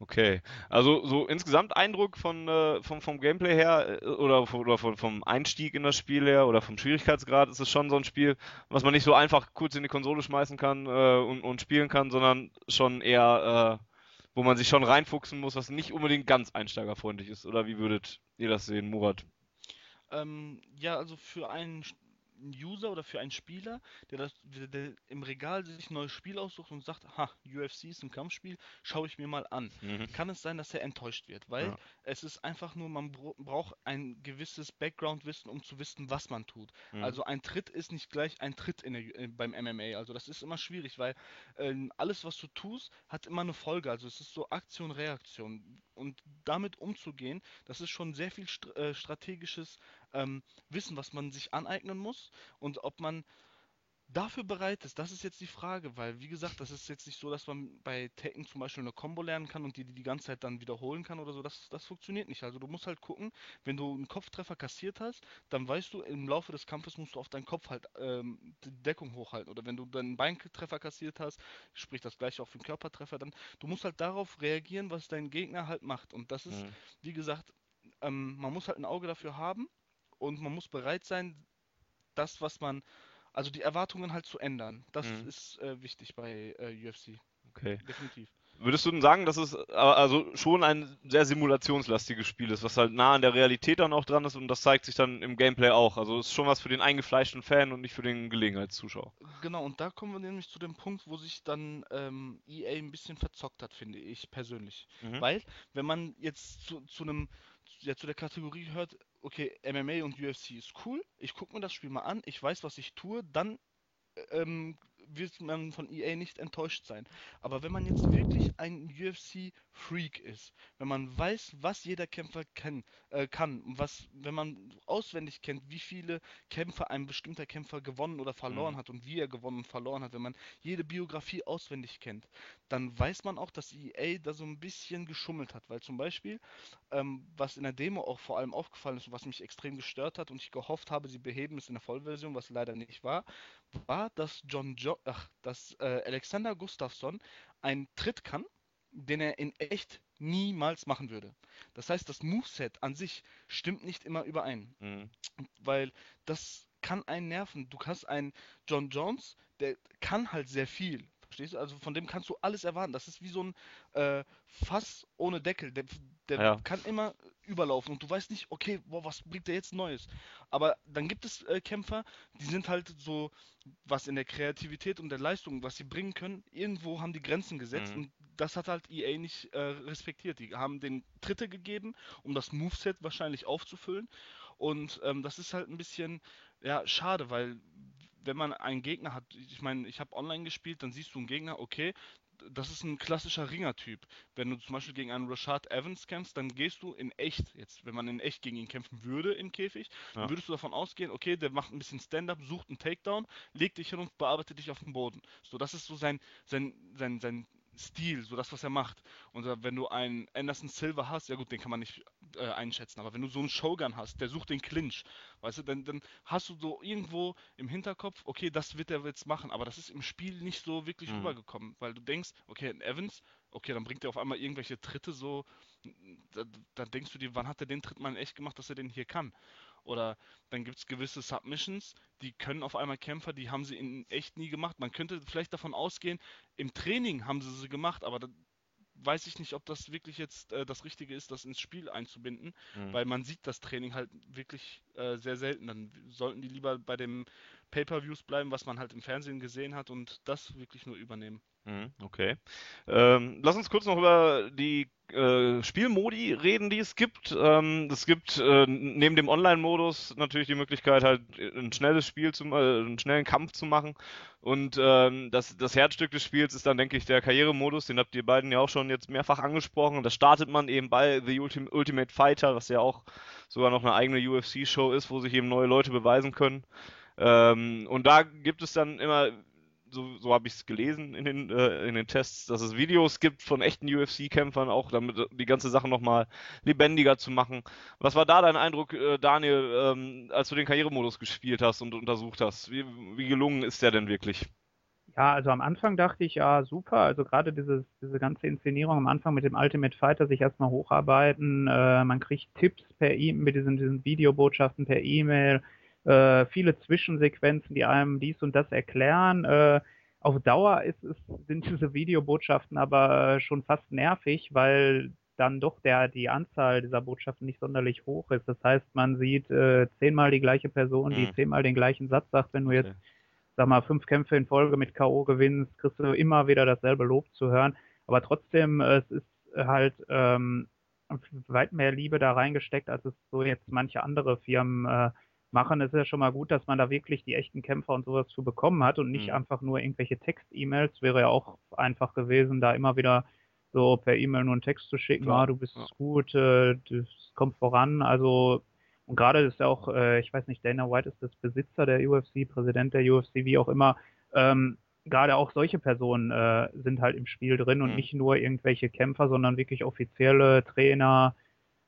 Okay, also so insgesamt Eindruck von, äh, vom, vom Gameplay her äh, oder, oder von, vom Einstieg in das Spiel her oder vom Schwierigkeitsgrad ist es schon so ein Spiel, was man nicht so einfach kurz in die Konsole schmeißen kann äh, und, und spielen kann, sondern schon eher, äh, wo man sich schon reinfuchsen muss, was nicht unbedingt ganz einsteigerfreundlich ist. Oder wie würdet ihr das sehen, Murat? Ähm, ja, also für einen User oder für einen Spieler, der, das, der im Regal sich ein neues Spiel aussucht und sagt, ha, UFC ist ein Kampfspiel, schaue ich mir mal an. Mhm. Kann es sein, dass er enttäuscht wird, weil ja. es ist einfach nur, man braucht ein gewisses Background-Wissen, um zu wissen, was man tut. Mhm. Also ein Tritt ist nicht gleich ein Tritt in der, äh, beim MMA. Also das ist immer schwierig, weil äh, alles, was du tust, hat immer eine Folge. Also es ist so Aktion, Reaktion. Und damit umzugehen, das ist schon sehr viel st äh, strategisches ähm, Wissen, was man sich aneignen muss und ob man dafür bereit ist, das ist jetzt die Frage, weil wie gesagt, das ist jetzt nicht so, dass man bei Tekken zum Beispiel eine Combo lernen kann und die die ganze Zeit dann wiederholen kann oder so. Das, das funktioniert nicht. Also du musst halt gucken, wenn du einen Kopftreffer kassiert hast, dann weißt du, im Laufe des Kampfes musst du auf deinen Kopf halt ähm, die Deckung hochhalten. Oder wenn du dann einen Beintreffer kassiert hast, sprich das gleiche auch für einen Körpertreffer, dann du musst halt darauf reagieren, was dein Gegner halt macht. Und das ist, mhm. wie gesagt, ähm, man muss halt ein Auge dafür haben und man muss bereit sein, das, was man Also die Erwartungen halt zu ändern. Das Mhm. ist äh, wichtig bei äh, UFC. Okay. Definitiv. Würdest du denn sagen, dass es also schon ein sehr simulationslastiges Spiel ist, was halt nah an der Realität dann auch dran ist und das zeigt sich dann im Gameplay auch. Also ist schon was für den eingefleischten Fan und nicht für den Gelegenheitszuschauer. Genau, und da kommen wir nämlich zu dem Punkt, wo sich dann ähm, EA ein bisschen verzockt hat, finde ich persönlich. Mhm. Weil, wenn man jetzt zu, zu einem, ja, zu der Kategorie hört, okay, MMA und UFC ist cool, ich gucke mir das Spiel mal an, ich weiß, was ich tue, dann ähm, wird man von EA nicht enttäuscht sein. Aber wenn man jetzt wirklich ein UFC-Freak ist, wenn man weiß, was jeder Kämpfer kann, äh, kann, was, wenn man auswendig kennt, wie viele Kämpfe ein bestimmter Kämpfer gewonnen oder verloren Mhm. hat und wie er gewonnen und verloren hat, wenn man jede Biografie auswendig kennt, dann weiß man auch, dass EA da so ein bisschen geschummelt hat. Weil zum Beispiel, ähm, was in der Demo auch vor allem aufgefallen ist und was mich extrem gestört hat und ich gehofft habe, sie beheben es in der Vollversion, was leider nicht war, war, dass John jo ach, dass äh, Alexander Gustafsson einen Tritt kann, den er in echt niemals machen würde. Das heißt, das Moveset an sich stimmt nicht immer überein, Mhm. weil das kann einen nerven. Du hast einen John Jones, der kann halt sehr viel. Verstehst du? Also von dem kannst du alles erwarten. Das ist wie so ein äh, Fass ohne Deckel. Der, der Ja. kann immer überlaufen und du weißt nicht, okay, boah, was bringt der jetzt Neues? Aber dann gibt es äh, Kämpfer, die sind halt so, was in der Kreativität und der Leistung, was sie bringen können, irgendwo haben die Grenzen gesetzt Mhm. und das hat halt EA nicht äh, respektiert. Die haben den Tritte gegeben, um das Moveset wahrscheinlich aufzufüllen und ähm, das ist halt ein bisschen, ja, schade, weil wenn man einen Gegner hat, ich meine, ich habe online gespielt, dann siehst du einen Gegner, okay, das ist ein klassischer Ringertyp. Wenn du zum Beispiel gegen einen Rashad Evans kämpfst, dann gehst du in echt, jetzt, wenn man in echt gegen ihn kämpfen würde im Käfig, Ja. dann würdest du davon ausgehen, okay, der macht ein bisschen Stand-up, sucht einen Takedown, legt dich hin und bearbeitet dich auf den Boden. So, das ist so sein, sein, sein, sein Stil, so das, was er macht. Und äh, wenn du einen Anderson Silver hast, ja gut, den kann man nicht äh, einschätzen, aber wenn du so einen Shogun hast, der sucht den Clinch, weißt du, dann, dann hast du so irgendwo im Hinterkopf, okay, das wird er jetzt machen, aber das ist im Spiel nicht so wirklich Mhm. rübergekommen, weil du denkst, okay, ein Evans, okay, dann bringt er auf einmal irgendwelche Tritte so, da, da denkst du dir, wann hat er den Tritt mal in echt gemacht, dass er den hier kann? Oder dann gibt es gewisse Submissions, die können auf einmal Kämpfer, die haben sie in echt nie gemacht. Man könnte vielleicht davon ausgehen, im Training haben sie sie gemacht, aber da weiß ich nicht, ob das wirklich jetzt äh, das Richtige ist, das ins Spiel einzubinden, Mhm. weil man sieht das Training halt wirklich äh, sehr selten. Dann sollten die lieber bei dem Pay-per-Views bleiben, was man halt im Fernsehen gesehen hat und das wirklich nur übernehmen. Mhm, Okay. Ähm, lass uns kurz noch über die äh, Spielmodi reden, die es gibt. Ähm, es gibt äh, neben dem Online-Modus natürlich die Möglichkeit, halt ein schnelles Spiel zu, äh, einen schnellen Kampf zu machen. Und ähm, das, das Herzstück des Spiels ist dann, denke ich, der Karrieremodus. Den habt ihr beiden ja auch schon jetzt mehrfach angesprochen. Da startet man eben bei The Ultim Ultimate Fighter, was ja auch sogar noch eine eigene UFC-Show ist, wo sich eben neue Leute beweisen können. Ähm, und da gibt es dann immer, so, so habe ich es gelesen in den, äh, in den Tests, dass es Videos gibt von echten UFC-Kämpfern, auch damit die ganze Sache nochmal lebendiger zu machen. Was war da dein Eindruck, äh, Daniel, ähm, als du den Karrieremodus gespielt hast und untersucht hast? Wie, wie gelungen ist der denn wirklich? Ja, also am Anfang dachte ich, ja, super. Also gerade dieses, diese ganze Inszenierung am Anfang mit dem Ultimate Fighter, sich erstmal hocharbeiten, äh, man kriegt Tipps per E-Mail, mit diesen, diesen Videobotschaften per E-Mail, äh, viele Zwischensequenzen, die einem dies und das erklären. Äh, auf Dauer ist, es, sind diese Videobotschaften aber schon fast nervig, weil dann doch der, die Anzahl dieser Botschaften nicht sonderlich hoch ist. Das heißt, man sieht äh, zehnmal die gleiche Person, die Mhm. zehnmal den gleichen Satz sagt, wenn du jetzt Okay. sag mal, fünf Kämpfe in Folge mit K.O. gewinnst, kriegst du immer wieder dasselbe Lob zu hören. Aber trotzdem, äh, es ist halt ähm, weit mehr Liebe da reingesteckt, als es so jetzt manche andere Firmen äh, machen. Es ist ja schon mal gut, dass man da wirklich die echten Kämpfer und sowas zu bekommen hat und nicht Mhm. einfach nur irgendwelche Text-E-Mails. Wäre ja auch einfach gewesen, da immer wieder so per E-Mail nur einen Text zu schicken, Klar, ah, du bist ja. gut, äh, das kommt voran. Also und gerade ist ja auch, äh, ich weiß nicht, Dana White ist das Besitzer der UFC, Präsident der UFC, wie auch immer. Ähm, gerade auch solche Personen äh, sind halt im Spiel drin und Mhm. nicht nur irgendwelche Kämpfer, sondern wirklich offizielle Trainer,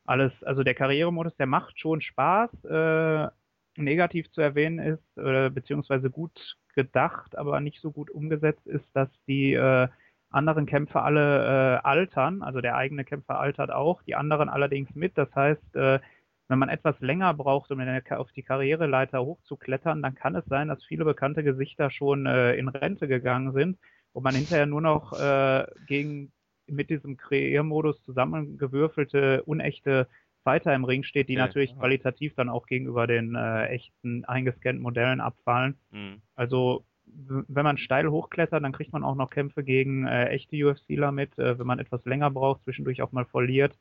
alles. Also der Karrieremodus, der macht schon Spaß. Äh, negativ zu erwähnen ist, äh, beziehungsweise gut gedacht, aber nicht so gut umgesetzt ist, dass die äh, anderen Kämpfer alle äh, altern. Also der eigene Kämpfer altert auch, die anderen allerdings mit. Das heißt, äh, Wenn man etwas länger braucht, um auf die Karriereleiter hochzuklettern, dann kann es sein, dass viele bekannte Gesichter schon äh, in Rente gegangen sind und man hinterher nur noch äh, gegen mit diesem Kreiermodus zusammengewürfelte, unechte Fighter im Ring steht, die okay. natürlich qualitativ dann auch gegenüber den äh, echten eingescannten Modellen abfallen. Mhm. Also wenn man steil hochklettert, dann kriegt man auch noch Kämpfe gegen äh, echte UFCler mit. Äh, wenn man etwas länger braucht, zwischendurch auch mal verliert,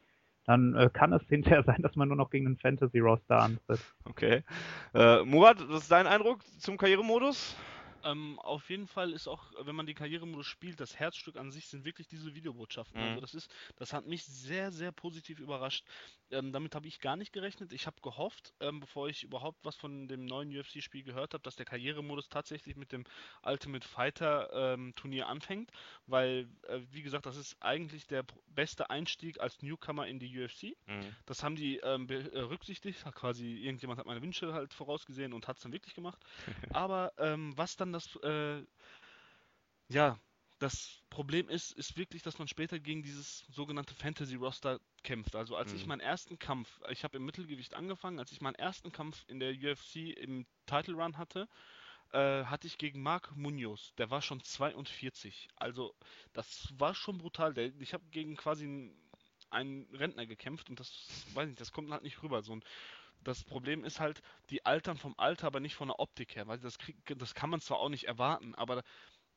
dann äh, kann es hinterher sein, dass man nur noch gegen einen Fantasy-Roster antritt. Okay. Äh, Murat, was ist dein Eindruck zum Karrieremodus? Ähm, auf jeden Fall ist auch, wenn man die Karrieremodus spielt, das Herzstück an sich sind wirklich diese Videobotschaften. Also mhm. Also das ist, das hat mich sehr, sehr positiv überrascht. Ähm, damit habe ich gar nicht gerechnet. Ich habe gehofft, ähm, bevor ich überhaupt was von dem neuen UFC-Spiel gehört habe, dass der Karrieremodus tatsächlich mit dem Ultimate Fighter ähm, anfängt, weil, äh, wie gesagt, das ist eigentlich der beste Einstieg als Newcomer in die UFC. Mhm. Das haben die ähm, berücksichtigt. Quasi irgendjemand hat meine Wünsche halt vorausgesehen und hat es dann wirklich gemacht. Aber ähm, was dann das, äh, ja, das Problem ist, ist wirklich, dass man später gegen dieses sogenannte Fantasy-Roster kämpft. Also als mhm. ich meinen ersten Kampf, ich habe im Mittelgewicht angefangen, als ich meinen ersten Kampf in der UFC im Title Run hatte, äh, hatte ich gegen Mark Munoz. Der war schon 42. Also das war schon brutal. Der, ich habe gegen quasi einen, einen Rentner gekämpft und das, weiß nicht, das kommt halt nicht rüber. So ein das Problem ist halt, die altern vom Alter, aber nicht von der Optik her, weil das, krieg, das kann man zwar auch nicht erwarten, aber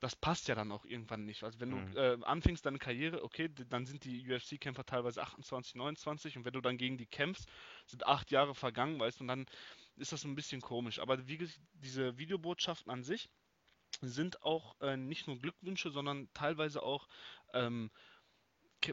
das passt ja dann auch irgendwann nicht. Also wenn mhm. du äh, anfängst deine Karriere, okay, dann sind die UFC-Kämpfer teilweise 28, 29 und wenn du dann gegen die kämpfst, sind acht Jahre vergangen, weißt du, und dann ist das ein bisschen komisch. Aber wie diese Videobotschaften an sich sind auch äh, nicht nur Glückwünsche, sondern teilweise auch ähm,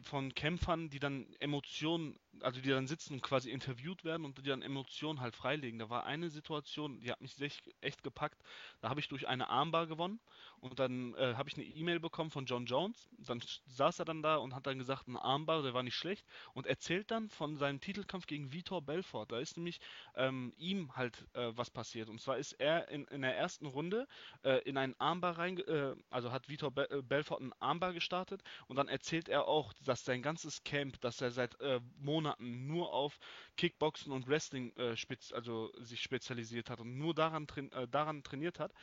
von Kämpfern, die dann Emotionen, also die dann sitzen und quasi interviewt werden und die dann Emotionen halt freilegen. Da war eine Situation, die hat mich echt, gepackt. Da habe ich durch eine Armbar gewonnen und dann äh, habe ich eine E-Mail bekommen von John Jones. Dann saß er dann da und hat dann gesagt, ein Armbar, der war nicht schlecht und erzählt dann von seinem Titelkampf gegen Vitor Belfort. Da ist nämlich ähm, ihm halt äh, was passiert. Und zwar ist er in, in der ersten Runde äh, in einen Armbar rein, äh, also hat Vitor Be äh, Belfort einen Armbar gestartet und dann erzählt er auch, dass sein ganzes Camp, dass er seit äh, Monaten nur auf Kickboxen und Wrestling spitz, also sich spezialisiert hat und nur daran, tra daran trainiert hat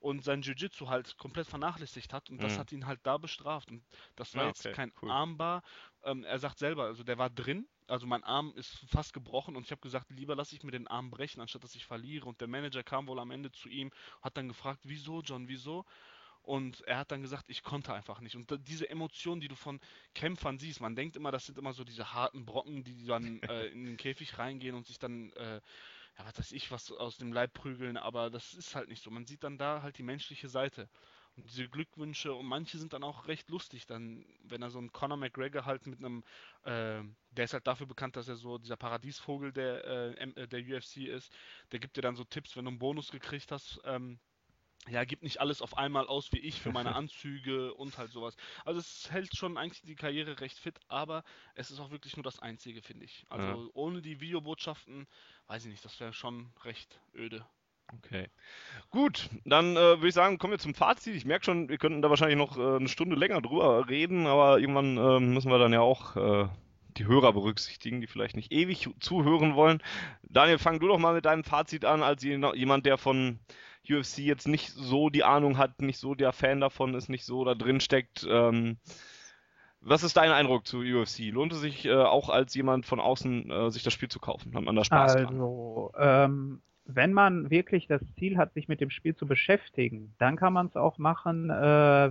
und sein Jiu-Jitsu halt komplett vernachlässigt hat und das mhm. hat ihn halt da bestraft. Und das war ja, jetzt kein cool. Armbar. Ähm, er sagt selber, also der war drin, also mein Arm ist fast gebrochen und ich habe gesagt, lieber lasse ich mir den Arm brechen, anstatt dass ich verliere. Und der Manager kam wohl am Ende zu ihm, hat dann gefragt, wieso, John, wieso? Und er hat dann gesagt, ich konnte einfach nicht. Und diese Emotionen, die du von Kämpfern siehst, man denkt immer, das sind immer so diese harten Brocken, die dann äh, in den Käfig reingehen und sich dann äh, ja, was weiß ich, was aus dem Leib prügeln, aber das ist halt nicht so. Man sieht dann da halt die menschliche Seite. Und diese Glückwünsche, und manche sind dann auch recht lustig, dann, wenn er so einen Conor McGregor halt mit einem, äh, der ist halt dafür bekannt, dass er so dieser Paradiesvogel der, äh, der UFC ist, der gibt dir dann so Tipps, wenn du einen Bonus gekriegt hast, ähm, ja, gibt nicht alles auf einmal aus wie ich für meine Anzüge und halt sowas. Also es hält schon eigentlich die Karriere recht fit, aber es ist auch wirklich nur das Einzige, finde ich. Also ja. ohne die Videobotschaften, weiß ich nicht, das wäre schon recht öde. Okay. Gut, dann äh, würde ich sagen, kommen wir zum Fazit. Ich merke schon, wir könnten da wahrscheinlich noch äh, eine Stunde länger drüber reden, aber irgendwann äh, müssen wir dann ja auch äh, die Hörer berücksichtigen, die vielleicht nicht ewig zuhören wollen. Daniel, fang du doch mal mit deinem Fazit an, als jemand, der von UFC jetzt nicht so die Ahnung hat, nicht so der Fan davon ist, nicht so da drin steckt. Ähm, was ist dein Eindruck zu UFC? Lohnt es sich äh, auch als jemand von außen, äh, sich das Spiel zu kaufen? Hat man da Spaß Also, ähm, wenn man wirklich das Ziel hat, sich mit dem Spiel zu beschäftigen, dann kann man es auch machen, äh,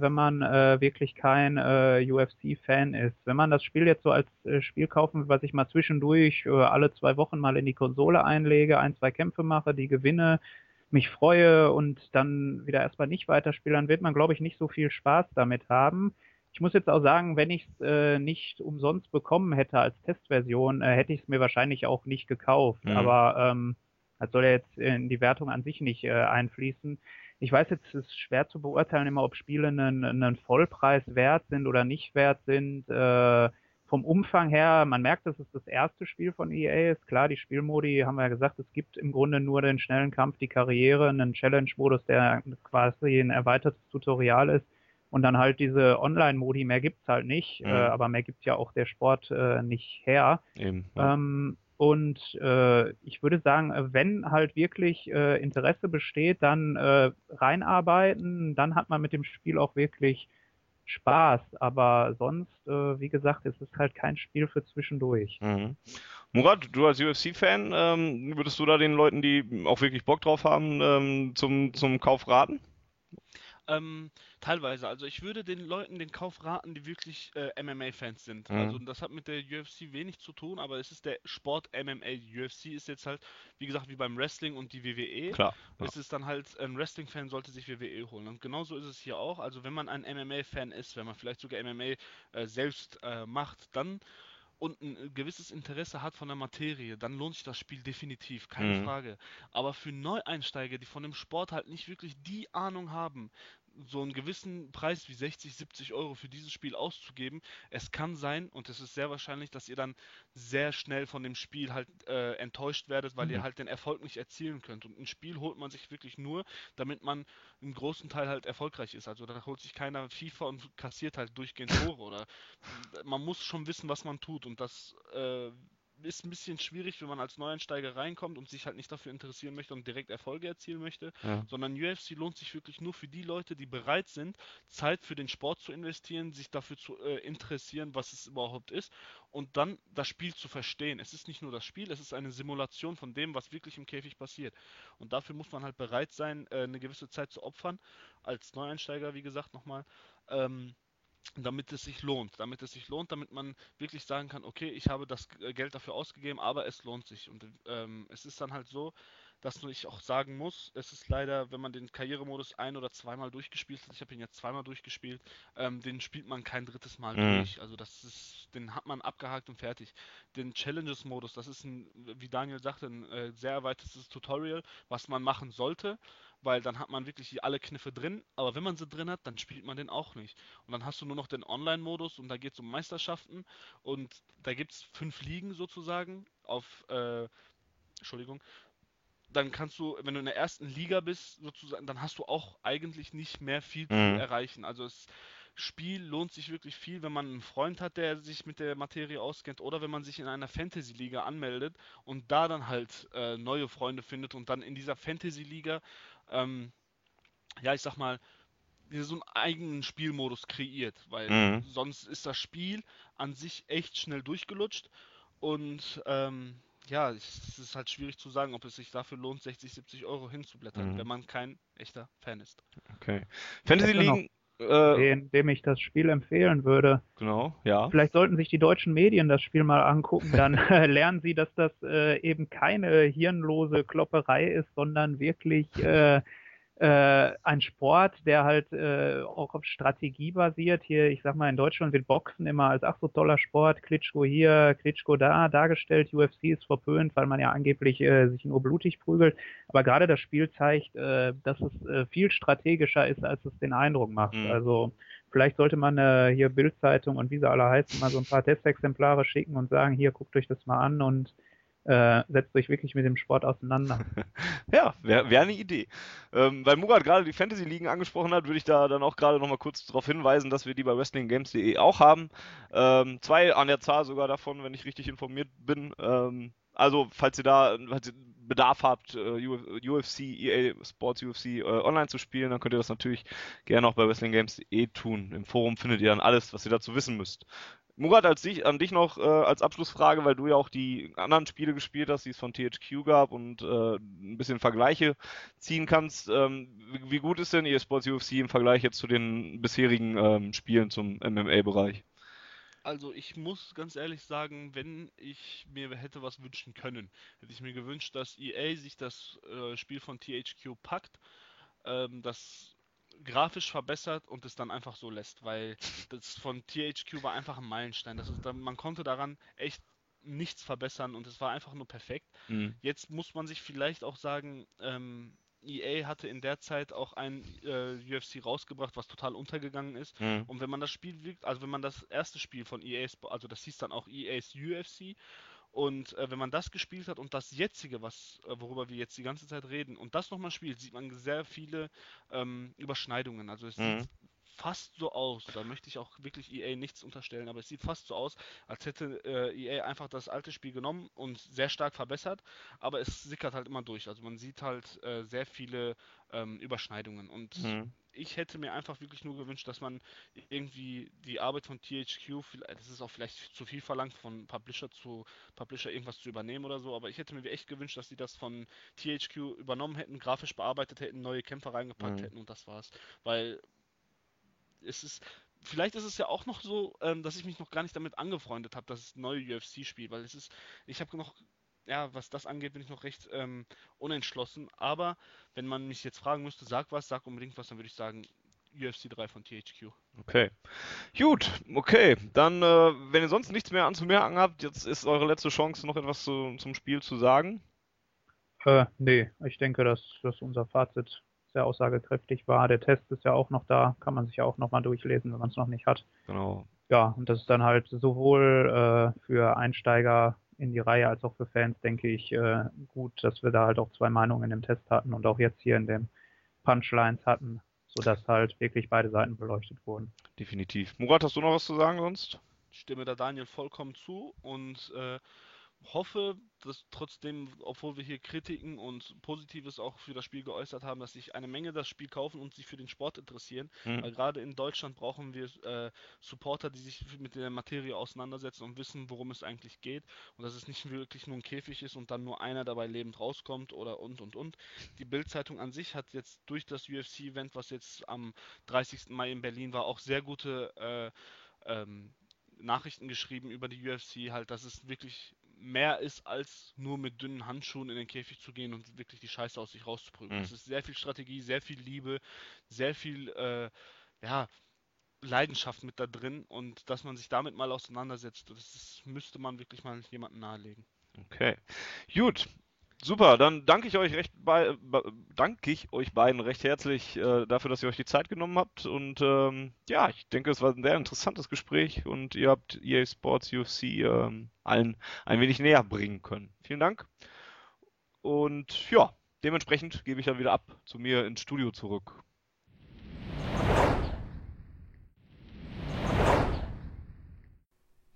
wenn man äh, wirklich kein äh, UFC-Fan ist. Wenn man das Spiel jetzt so als äh, Spiel kaufen, was ich mal zwischendurch alle zwei Wochen mal in die Konsole einlege, ein, zwei Kämpfe mache, die gewinne, mich freue und dann wieder erstmal nicht weiterspiele, dann wird man, glaube ich, nicht so viel Spaß damit haben. Ich muss jetzt auch sagen, wenn ich es äh, nicht umsonst bekommen hätte als Testversion, äh, hätte ich es mir wahrscheinlich auch nicht gekauft. Mhm. Aber ähm, das soll ja jetzt in die Wertung an sich nicht äh, einfließen. Ich weiß jetzt, es ist schwer zu beurteilen immer, ob Spiele einen, einen Vollpreis wert sind oder nicht wert sind. Äh, vom Umfang her, man merkt, dass es das erste Spiel von EA ist. Klar, die Spielmodi haben wir ja gesagt, es gibt im Grunde nur den schnellen Kampf, die Karriere, einen Challenge-Modus, der quasi ein erweitertes Tutorial ist. Und dann halt diese Online-Modi, mehr gibt's halt nicht, mhm. äh, aber mehr gibt ja auch der Sport äh, nicht her. Eben, ja. ähm, Und äh, ich würde sagen, wenn halt wirklich äh, Interesse besteht, dann äh, reinarbeiten, dann hat man mit dem Spiel auch wirklich Spaß. Aber sonst, äh, wie gesagt, es ist halt kein Spiel für zwischendurch. Mhm. Murat, du als UFC-Fan, ähm, würdest du da den Leuten, die auch wirklich Bock drauf haben, ähm, zum, zum Kauf raten? Ähm, teilweise. Also ich würde den Leuten den Kauf raten, die wirklich äh, MMA-Fans sind. Mhm. Also das hat mit der UFC wenig zu tun, aber es ist der Sport MMA. UFC ist jetzt halt, wie gesagt, wie beim Wrestling und die WWE. Klar. Ja. Es ist dann halt, ein Wrestling-Fan sollte sich WWE holen. Und genauso ist es hier auch. Also wenn man ein MMA-Fan ist, wenn man vielleicht sogar MMA äh, selbst äh, macht, dann und ein gewisses Interesse hat von der Materie, dann lohnt sich das Spiel definitiv, keine mhm. Frage. Aber für Neueinsteiger, die von dem Sport halt nicht wirklich die Ahnung haben, so einen gewissen Preis wie 60, 70 Euro für dieses Spiel auszugeben. Es kann sein und es ist sehr wahrscheinlich, dass ihr dann sehr schnell von dem Spiel halt äh, enttäuscht werdet, weil mhm. ihr halt den Erfolg nicht erzielen könnt. Und ein Spiel holt man sich wirklich nur, damit man im großen Teil halt erfolgreich ist. Also da holt sich keiner FIFA und kassiert halt durchgehend Tore oder man muss schon wissen, was man tut und das äh, ist ein bisschen schwierig, wenn man als Neueinsteiger reinkommt und sich halt nicht dafür interessieren möchte und direkt Erfolge erzielen möchte, ja. sondern UFC lohnt sich wirklich nur für die Leute, die bereit sind, Zeit für den Sport zu investieren, sich dafür zu äh, interessieren, was es überhaupt ist und dann das Spiel zu verstehen. Es ist nicht nur das Spiel, es ist eine Simulation von dem, was wirklich im Käfig passiert. Und dafür muss man halt bereit sein, äh, eine gewisse Zeit zu opfern, als Neueinsteiger, wie gesagt, nochmal. Ähm, damit es sich lohnt, damit es sich lohnt, damit man wirklich sagen kann, okay, ich habe das Geld dafür ausgegeben, aber es lohnt sich. Und ähm, es ist dann halt so, dass ich auch sagen muss, es ist leider, wenn man den Karrieremodus ein- oder zweimal durchgespielt hat, ich habe ihn jetzt zweimal durchgespielt, ähm, den spielt man kein drittes Mal mhm. durch. Also das ist, den hat man abgehakt und fertig. Den Challenges-Modus, das ist ein, wie Daniel sagte, ein äh, sehr erweitertes Tutorial, was man machen sollte weil dann hat man wirklich alle Kniffe drin, aber wenn man sie drin hat, dann spielt man den auch nicht. Und dann hast du nur noch den Online-Modus und da geht es um Meisterschaften und da gibt es fünf Ligen sozusagen auf, äh, Entschuldigung, dann kannst du, wenn du in der ersten Liga bist, sozusagen, dann hast du auch eigentlich nicht mehr viel mhm. zu erreichen. Also es Spiel lohnt sich wirklich viel, wenn man einen Freund hat, der sich mit der Materie auskennt oder wenn man sich in einer Fantasy-Liga anmeldet und da dann halt äh, neue Freunde findet und dann in dieser Fantasy-Liga ähm, ja, ich sag mal, so einen eigenen Spielmodus kreiert, weil mhm. sonst ist das Spiel an sich echt schnell durchgelutscht und ähm, ja, es ist halt schwierig zu sagen, ob es sich dafür lohnt, 60, 70 Euro hinzublättern, mhm. wenn man kein echter Fan ist. Okay. Fantasy Ligen. Äh, dem ich das Spiel empfehlen würde. Genau, ja. Vielleicht sollten sich die deutschen Medien das Spiel mal angucken, dann lernen sie, dass das äh, eben keine hirnlose Klopperei ist, sondern wirklich äh, äh, ein Sport, der halt äh, auch auf Strategie basiert. Hier, ich sag mal, in Deutschland wird Boxen immer als ach so toller Sport, Klitschko hier, Klitschko da dargestellt. UFC ist verpönt, weil man ja angeblich äh, sich nur blutig prügelt. Aber gerade das Spiel zeigt, äh, dass es äh, viel strategischer ist, als es den Eindruck macht. Mhm. Also vielleicht sollte man äh, hier Bildzeitung und wie sie alle heißen, mal so ein paar Testexemplare schicken und sagen, hier guckt euch das mal an und äh, setzt euch wirklich mit dem Sport auseinander. ja, wäre wär eine Idee. Ähm, weil Murat gerade die Fantasy-Ligen angesprochen hat, würde ich da dann auch gerade nochmal kurz darauf hinweisen, dass wir die bei WrestlingGames.de auch haben. Ähm, zwei an der Zahl sogar davon, wenn ich richtig informiert bin. Ähm, also, falls ihr da falls ihr Bedarf habt, äh, UFC, EA Sports UFC äh, online zu spielen, dann könnt ihr das natürlich gerne auch bei WrestlingGames.de tun. Im Forum findet ihr dann alles, was ihr dazu wissen müsst. Murat, als dich, an dich noch äh, als Abschlussfrage, weil du ja auch die anderen Spiele gespielt hast, die es von THQ gab und äh, ein bisschen Vergleiche ziehen kannst. Ähm, wie, wie, gut ist denn eSports UFC im Vergleich jetzt zu den bisherigen ähm, Spielen zum MMA-Bereich? Also ich muss ganz ehrlich sagen, wenn ich mir hätte was wünschen können, hätte ich mir gewünscht, dass EA sich das äh, Spiel von THQ packt, ähm, das grafisch verbessert und es dann einfach so lässt, weil das von THQ war einfach ein Meilenstein. Das ist, man konnte daran echt nichts verbessern und es war einfach nur perfekt. Mhm. Jetzt muss man sich vielleicht auch sagen, ähm, EA hatte in der Zeit auch ein äh, UFC rausgebracht, was total untergegangen ist. Mhm. Und wenn man das Spiel, also wenn man das erste Spiel von EA, also das hieß dann auch EA's UFC, und äh, wenn man das gespielt hat und das jetzige, was, äh, worüber wir jetzt die ganze Zeit reden, und das nochmal spielt, sieht man sehr viele ähm, Überschneidungen. Also es mhm. sieht fast so aus, da möchte ich auch wirklich EA nichts unterstellen, aber es sieht fast so aus, als hätte äh, EA einfach das alte Spiel genommen und sehr stark verbessert, aber es sickert halt immer durch. Also man sieht halt äh, sehr viele ähm, Überschneidungen und mhm ich hätte mir einfach wirklich nur gewünscht, dass man irgendwie die Arbeit von THQ, das ist auch vielleicht zu viel verlangt, von Publisher zu Publisher irgendwas zu übernehmen oder so, aber ich hätte mir echt gewünscht, dass sie das von THQ übernommen hätten, grafisch bearbeitet hätten, neue Kämpfer reingepackt mhm. hätten und das war's. Weil es ist, vielleicht ist es ja auch noch so, ähm, dass ich mich noch gar nicht damit angefreundet habe, dass es neue UFC-Spiel, weil es ist, ich habe noch ja, was das angeht, bin ich noch recht ähm, unentschlossen. Aber wenn man mich jetzt fragen müsste, sag was, sag unbedingt was, dann würde ich sagen UFC 3 von THQ. Okay. Gut, okay. Dann, äh, wenn ihr sonst nichts mehr anzumerken habt, jetzt ist eure letzte Chance, noch etwas zu, zum Spiel zu sagen. Äh, nee, ich denke, dass, dass unser Fazit sehr aussagekräftig war. Der Test ist ja auch noch da, kann man sich ja auch nochmal durchlesen, wenn man es noch nicht hat. Genau. Ja, und das ist dann halt sowohl äh, für Einsteiger in die Reihe als auch für Fans, denke ich, äh, gut, dass wir da halt auch zwei Meinungen im Test hatten und auch jetzt hier in den Punchlines hatten, sodass halt wirklich beide Seiten beleuchtet wurden. Definitiv. Murat, hast du noch was zu sagen sonst? Ich stimme da Daniel vollkommen zu und äh, hoffe, dass trotzdem, obwohl wir hier Kritiken und Positives auch für das Spiel geäußert haben, dass sich eine Menge das Spiel kaufen und sich für den Sport interessieren. Mhm. Weil gerade in Deutschland brauchen wir äh, Supporter, die sich mit der Materie auseinandersetzen und wissen, worum es eigentlich geht. Und dass es nicht wirklich nur ein Käfig ist und dann nur einer dabei lebend rauskommt oder und und und. Die Bildzeitung an sich hat jetzt durch das UFC-Event, was jetzt am 30. Mai in Berlin war, auch sehr gute äh, ähm, Nachrichten geschrieben über die UFC, halt, dass es wirklich mehr ist, als nur mit dünnen Handschuhen in den Käfig zu gehen und wirklich die Scheiße aus sich rauszuprügeln. Mhm. Es ist sehr viel Strategie, sehr viel Liebe, sehr viel, äh, ja, Leidenschaft mit da drin und dass man sich damit mal auseinandersetzt, das ist, müsste man wirklich mal jemandem nahelegen. Okay. Gut, Super, dann danke ich euch recht bei, danke ich euch beiden recht herzlich äh, dafür, dass ihr euch die Zeit genommen habt. Und ähm, ja, ich denke, es war ein sehr interessantes Gespräch und ihr habt EA Sports UFC ähm, allen ein wenig näher bringen können. Vielen Dank. Und ja, dementsprechend gebe ich dann wieder ab zu mir ins Studio zurück.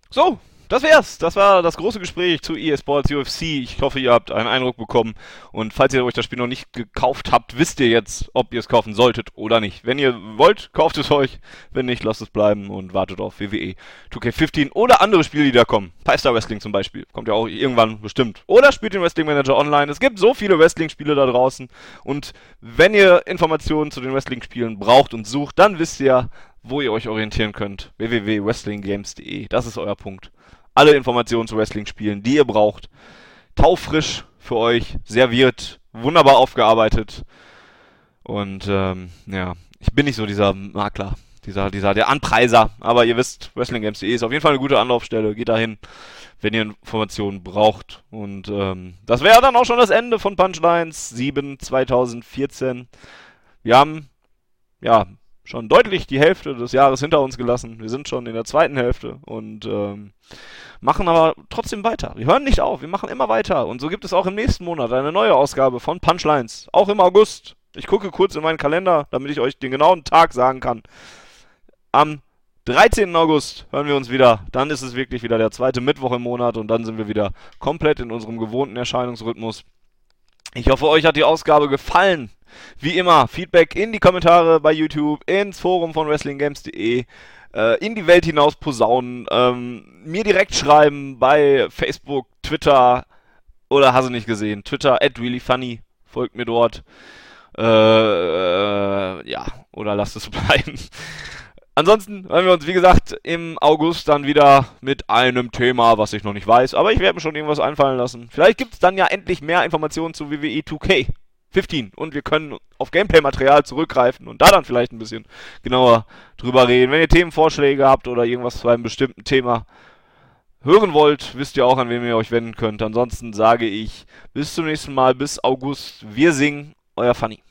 So, das wär's. Das war das große Gespräch zu EA Sports UFC. Ich hoffe, ihr habt einen Eindruck bekommen. Und falls ihr euch das Spiel noch nicht gekauft habt, wisst ihr jetzt, ob ihr es kaufen solltet oder nicht. Wenn ihr wollt, kauft es euch. Wenn nicht, lasst es bleiben und wartet auf WWE 2K15 oder andere Spiele, die da kommen. Piestar Wrestling zum Beispiel. Kommt ja auch irgendwann bestimmt. Oder spielt den Wrestling Manager online. Es gibt so viele Wrestling-Spiele da draußen. Und wenn ihr Informationen zu den Wrestling-Spielen braucht und sucht, dann wisst ihr, wo ihr euch orientieren könnt. www.wrestlinggames.de. Das ist euer Punkt alle Informationen zu Wrestling-Spielen, die ihr braucht. Taufrisch für euch, serviert, wunderbar aufgearbeitet. Und ähm, ja, ich bin nicht so dieser Makler, dieser, dieser, der Anpreiser, aber ihr wisst, WrestlingGames.de ist auf jeden Fall eine gute Anlaufstelle. Geht dahin, wenn ihr Informationen braucht. Und ähm, das wäre dann auch schon das Ende von Punchlines 7 2014. Wir haben ja schon deutlich die Hälfte des Jahres hinter uns gelassen. Wir sind schon in der zweiten Hälfte und ähm, machen aber trotzdem weiter. Wir hören nicht auf, wir machen immer weiter. Und so gibt es auch im nächsten Monat eine neue Ausgabe von Punchlines. Auch im August. Ich gucke kurz in meinen Kalender, damit ich euch den genauen Tag sagen kann. Am 13. August hören wir uns wieder. Dann ist es wirklich wieder der zweite Mittwoch im Monat und dann sind wir wieder komplett in unserem gewohnten Erscheinungsrhythmus. Ich hoffe, euch hat die Ausgabe gefallen. Wie immer, Feedback in die Kommentare bei YouTube, ins Forum von WrestlingGames.de, äh, in die Welt hinaus posaunen, ähm, mir direkt schreiben bei Facebook, Twitter oder hast du nicht gesehen, Twitter at reallyfunny, folgt mir dort. Äh, äh, ja, oder lasst es bleiben. Ansonsten hören wir uns, wie gesagt, im August dann wieder mit einem Thema, was ich noch nicht weiß. Aber ich werde mir schon irgendwas einfallen lassen. Vielleicht gibt es dann ja endlich mehr Informationen zu WWE 2K. 15 und wir können auf Gameplay-Material zurückgreifen und da dann vielleicht ein bisschen genauer drüber reden. Wenn ihr Themenvorschläge habt oder irgendwas zu einem bestimmten Thema hören wollt, wisst ihr auch, an wen ihr euch wenden könnt. Ansonsten sage ich bis zum nächsten Mal, bis August. Wir singen, euer Funny.